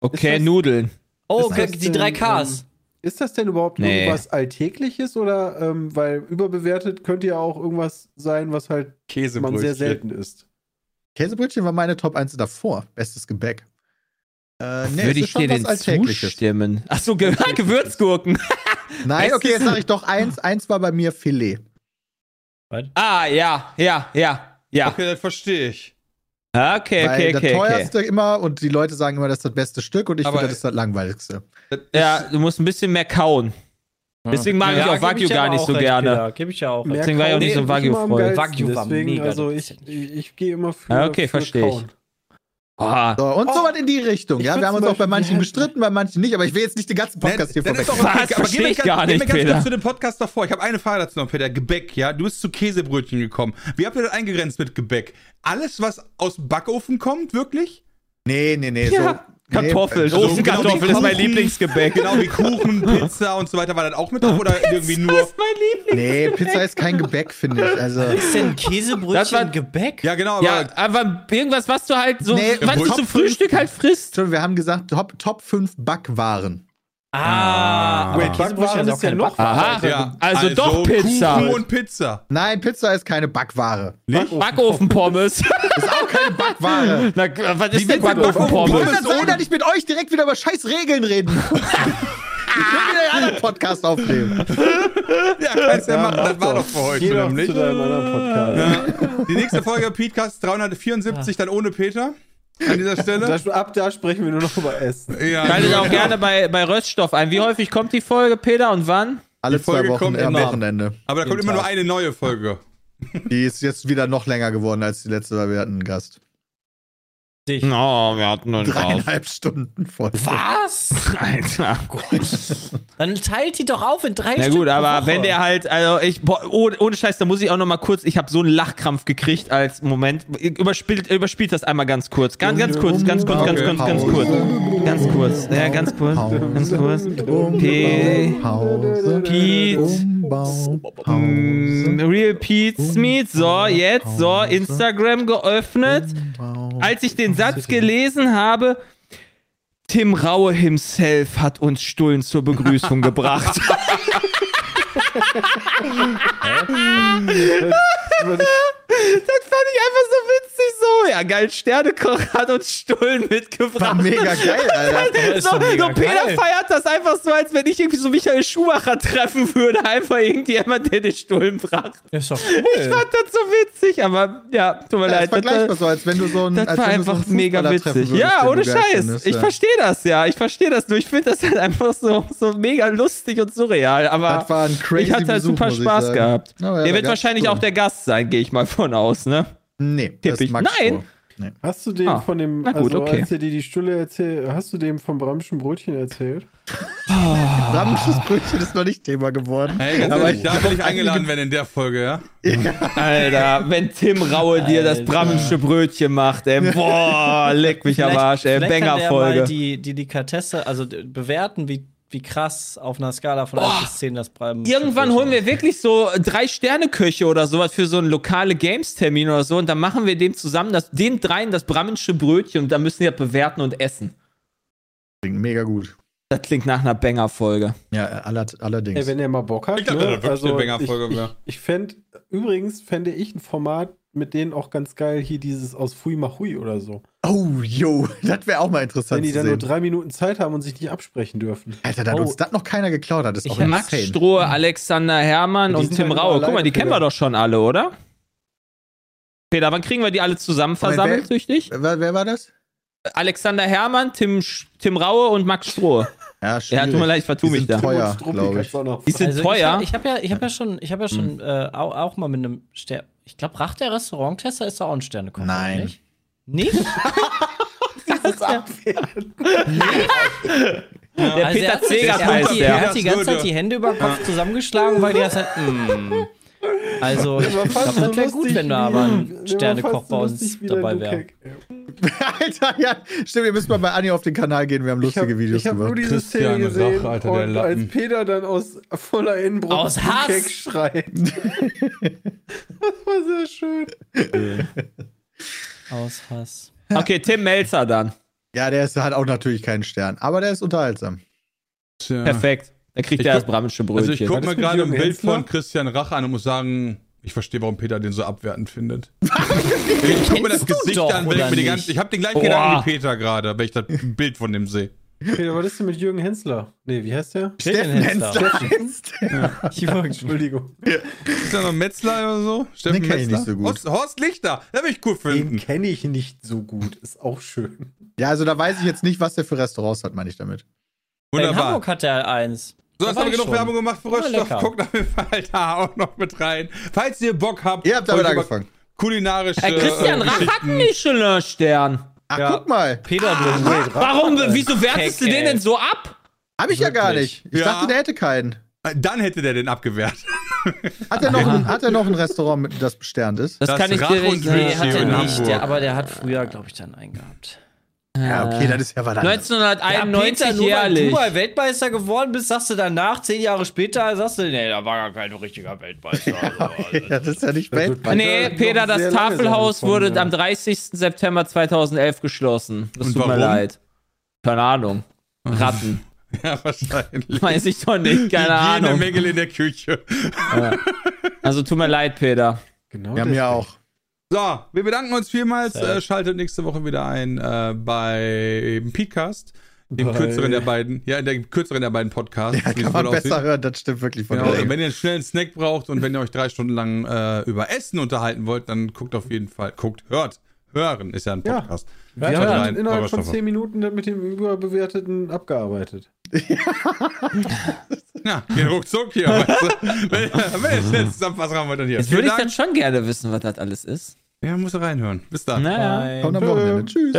Okay, Nudeln. Oh, das die drei Ks. Ist das denn überhaupt Nee. irgendwas Alltägliches oder, ähm, weil überbewertet könnte ja auch irgendwas sein, was halt man Käsebrötchen. sehr selten isst. Käsebrötchen war meine Top 1 davor. Bestes Gebäck. Äh, nee, Würde ich schon dir was denn Alltägliches. zustimmen? Achso, Ge <laughs> Gewürzgurken. Nein, okay, jetzt sage ich doch eins. Eins war bei mir Filet. ah, ja, ja, ja, ja. Okay, das verstehe ich. Ah, Okay, Weil okay, das okay, okay. teuerste immer und die Leute sagen immer, das ist das beste Stück und ich finde, das ist das langweiligste. Das Ja, du musst ein bisschen mehr kauen. Deswegen mag ich auch Wagyu gar nicht so gerne. Peter. Gebe ich ja auch. Deswegen war ich auch nicht so Wagyu-Freund. Wagyu war deswegen, mega, Also das ich, ja ich, ich gehe immer für. Ah, okay, für verstehe ich. Ah, So, und so was in die Richtung. ich Ja, wir haben uns auch bei manchen bestritten, bei manchen nicht, aber ich will jetzt nicht den ganzen Podcast hier das vorweg. doch Was? <laughs> okay, aber geh mir ich ganz- gar geh mir nicht, ganz Peter. kurz zu dem Podcast davor. Ich habe eine Frage dazu noch, Peter. Gebäck, ja? Du bist zu Käsebrötchen gekommen. Wie habt ihr das eingegrenzt mit Gebäck? Alles, was aus dem Backofen kommt, wirklich? Nee, nee, nee. Ja, Kartoffeln. Nee, also, Ofenkartoffeln genau wie ist mein. Lieblingsgebäck. Genau wie Kuchen, Pizza und so weiter. War das auch mit drauf oder irgendwie nur. Das ist mein Liebling. nee, Pizza ist kein Gebäck, finde ich. Also, Ist denn ein Das Käsebrötchen war- Gebäck? Ja, genau, aber. Ja, aber irgendwas, was du halt so, Nee, was du zum Frühstück halt frisst. schon, wir haben gesagt, Top, Top 5 Backwaren. Ah, aber Wait, Backwaren ist ja noch-. Aha. ja, Also doch Pizza. Kuchen und Pizza. Nein, Pizza ist keine Backware. Nicht? Backofenpommes. <laughs> Ist auch keine Backware. Na, was ist denn Backofenpommes? Kann das sein, dass ich mit euch direkt wieder über scheiß Regeln reden muss? <laughs> Ich will wieder einen anderen Podcast aufnehmen. Ja, kannst ja, machen. Das war doch für heute Geh nämlich. zu deinem anderen Podcast. Ja. Die nächste Folge Podcast 374, dann ohne Peter. An dieser Stelle. Da, ab da sprechen wir nur noch über Essen. Ja, Schaltet auch gerne bei, bei Röststoff ein. Wie häufig kommt die Folge, Peter, und wann? Alle zwei Wochen kommt am. Wochenende. Aber da kommt immer nur eine neue Folge. Die ist jetzt wieder noch länger geworden als die letzte, weil wir hatten einen Gast. Dich. Oh, wir hatten einen Dreieinhalb Stunden voll. Was? <laughs> Alter. Dann teilt die doch auf in drei Na Stück gut, aber Woche. wenn der halt, also ich, boah, ohne, ohne Scheiß, da muss ich auch noch mal kurz, ich habe so einen Lachkrampf gekriegt als Moment. Überspielt, überspielt das einmal ganz kurz. Ganz, ganz kurz, ganz kurz, ganz kurz, ganz kurz. Ganz kurz, ja, ganz kurz, ganz kurz. P. Pause. Pete. Umbau. Real Pete Smith, so, jetzt, so, Instagram geöffnet. Als ich den Satz gelesen habe, Tim Raue himself hat uns Stullen zur Begrüßung gebracht. <laughs> Das fand ich so so. Geil, Sternekoch hat uns Stullen War mitgebracht. mega geil, Alter. So, mega so Peter geil. feiert das einfach so, als wenn ich irgendwie so Michael Schumacher treffen würde. Einfach irgendjemand, der den Stullen bracht. Ist doch Ich cool. fand das so witzig, aber ja, tut mir Ja, leid. vergleichbar Das, so, als wenn du so ein. das als war wenn du so einfach einen mega witzig. würdest, Ja, ohne Scheiß. findest, Ich ja. verstehe das ja. Ich verstehe das nur. Ich finde das halt einfach so, so mega lustig und surreal. Aber Das war ein crazy ich hatte halt Besuch, super ich Spaß gehabt. Ja, Der war wird wahrscheinlich cool. auch der Gast sein, gehe ich mal von aus, ne? Nee, Tipp das ist ich. Max Nein. Nee. Hast du dem Ah, von dem, na gut, also okay. als er dir die Stulle erzählt, hast du dem vom Bramschen Brötchen erzählt? Ramsches Brötchen ist noch nicht Thema geworden. Hey, Aber ich da will ich hab eingeladen werden in der Folge, ja? Alter, wenn Tim Raue dir das Alter. Brammensche Brötchen macht, ey, boah, leck mich am Arsch, ey, Banger-Folge. die, die Delikatesse, also bewerten, wie, wie krass auf einer Skala von 1 bis 10 das Bleiben. Irgendwann holen wir wirklich so drei Sterne-Köche oder sowas für so einen lokale Games-Termin oder so und dann machen wir dem zusammen, das, den dreien das Brammensche Brötchen und dann müssen die das bewerten und essen. Klingt mega gut. Das klingt nach einer Banger-Folge. Ja, aller, allerdings. Ey, wenn er mal Bock hat. Ich glaub, ne? das wird wirklich eine Banger-Folge ich, werden. ich, ich fände, übrigens fände ich ein Format mit denen auch ganz geil, hier dieses aus Fui Machui oder so. oh, yo, <laughs> das wäre auch mal interessant Wenn die dann nur drei Minuten Zeit haben und sich nicht absprechen dürfen. Alter, da hat Oh. uns das noch keiner geklaut hat. Das ist Ich auch Max insane. Strohe, Alexander Herrmann Die und Tim halt Raue. immer Guck mal, die kennen wir doch schon alle, oder? Peter, wann kriegen wir die alle zusammen versammelt wer- durch dich? Wer, wer war das? Alexander Herrmann, Tim, Tim Raue und Max Strohe. <laughs> Ja, Ja, tut mir leid, ich vertue mich da. teuer, Die sind Also teuer. Ich, ich habe ja, ich hab ja schon, ich hab ja schon äh, auch, auch mal mit einem Stern. Ich glaube, Rach der Restauranttester ist da auch ein Sternekoch. Nein. Nicht? Nicht? <laughs> Dieses Abwehren. Der Also Peter er, Zegert er, hat heißt die, der. er hat die ganze. Zeit die Hände über den Kopf zusammengeschlagen, weil die ganze Zeit. Mm. Also, <laughs> ich glaube, fast das so wäre gut, lustig wenn da aber ein <laughs> Sternekoch bei uns dabei wäre. <laughs> Alter, ja, stimmt, ihr müsst mal bei Anni auf den Kanal gehen, wir haben Ich habe war Videos hab nur gemacht. diese Szene Christian gesehen Rach, Alter, der und als Peter dann aus voller Innenbruch Aus Hass. Dukek schreit. das war sehr schön. Aus Hass. Okay, Tim Melzer dann. Ja, der ist, hat auch natürlich keinen Stern, aber der ist unterhaltsam. Tja. Perfekt. Dann kriegt Ich er das guck- Brammensche Also Brötchen. ich gucke mir gerade ein Bild Hensler? von Christian Rach an und muss sagen, ich verstehe, warum Peter den so abwertend findet. <laughs> ich gucke mir das Gesicht doch, an, wenn ich mir die ganze, ich habe den gleichen Boah. Gedanken wie Peter gerade, wenn ich das Bild von dem sehe. Peter, was ist denn mit Jürgen Hensler? Nee, wie heißt der? Steffen Hensler. Hensler. Jürgen, Entschuldigung. Ist da noch ein Metzler oder so? Steffen Den kenn ich Metzler? nicht so gut. Horst, Horst Lichter, der will ich cool Den finden. kenne ich nicht so gut. Ist auch schön. Ja, also da weiß ich jetzt nicht, was der für Restaurants hat, meine ich damit. In Wunderbar. Hamburg hat er eins. So, jetzt haben wir ich genug schon. Werbung gemacht für Röststoff. Guckt auf jeden Fall da auch noch mit rein. Falls ihr Bock habt, Ihr habt damit angefangen. kulinarische Äh, Christian äh, Rach hat einen Michelin-Stern. Ach, Ja. guck mal. Peter, du Warum? Wieso wertest du den ey. denn so ab? Hab ich ja gar Wirklich? nicht. Ich Ja. dachte, der hätte keinen. Äh, Dann hätte der den abgewehrt. <laughs> Hat er noch, ein, hat er noch ein Restaurant, mit- das besternt ist? Das, Das kann ich dir nicht Nee, sagen. hat er nicht. Der, aber der hat früher, glaube ich, dann einen gehabt. Ja, okay, das ist ja was anderes. 1991 nur weil jährlich. du mal Weltmeister geworden bist, sagst du danach, zehn Jahre später, sagst du, nee, da war gar kein richtiger Weltmeister. <laughs> Also, Ja, das ist ja nicht Weltmeister. Nee, Peter, das Tafelhaus wurde ja. am 30. September 2011 geschlossen. Das Und tut mir warum? leid. Keine Ahnung. Ratten. <laughs> ja, wahrscheinlich. Weiß ich doch nicht, keine Ahnung. Mängel in der Küche. Also tut mir leid, Peter. Genau Ja, mir auch. So, wir bedanken uns vielmals. Äh, schaltet nächste Woche wieder ein äh, bei Peatcast, dem Bei- kürzeren der beiden, ja, der kürzeren der beiden Podcasts. Ja, kann man besser aussieht. hören, das stimmt wirklich von Genau, und wenn ihr einen schnellen Snack braucht und wenn ihr euch drei Stunden lang äh, über Essen unterhalten wollt, dann guckt auf jeden Fall, guckt, hört, hören ist ja ein Ja. Podcast. Wir Ja, haben rein, innerhalb von. 10 Minuten mit dem Überbewerteten abgearbeitet. Ja, <laughs> <laughs> geht ruckzuck hier. weißt du? <laughs> wenn, wenn ihr schnell zusammenfassen haben wollt, dann hier. Jetzt würde ich dann schon gerne wissen, was das alles ist. Ja, musst du reinhören. Bis dann. Naja. Kommt am Wochenende. Tschüss.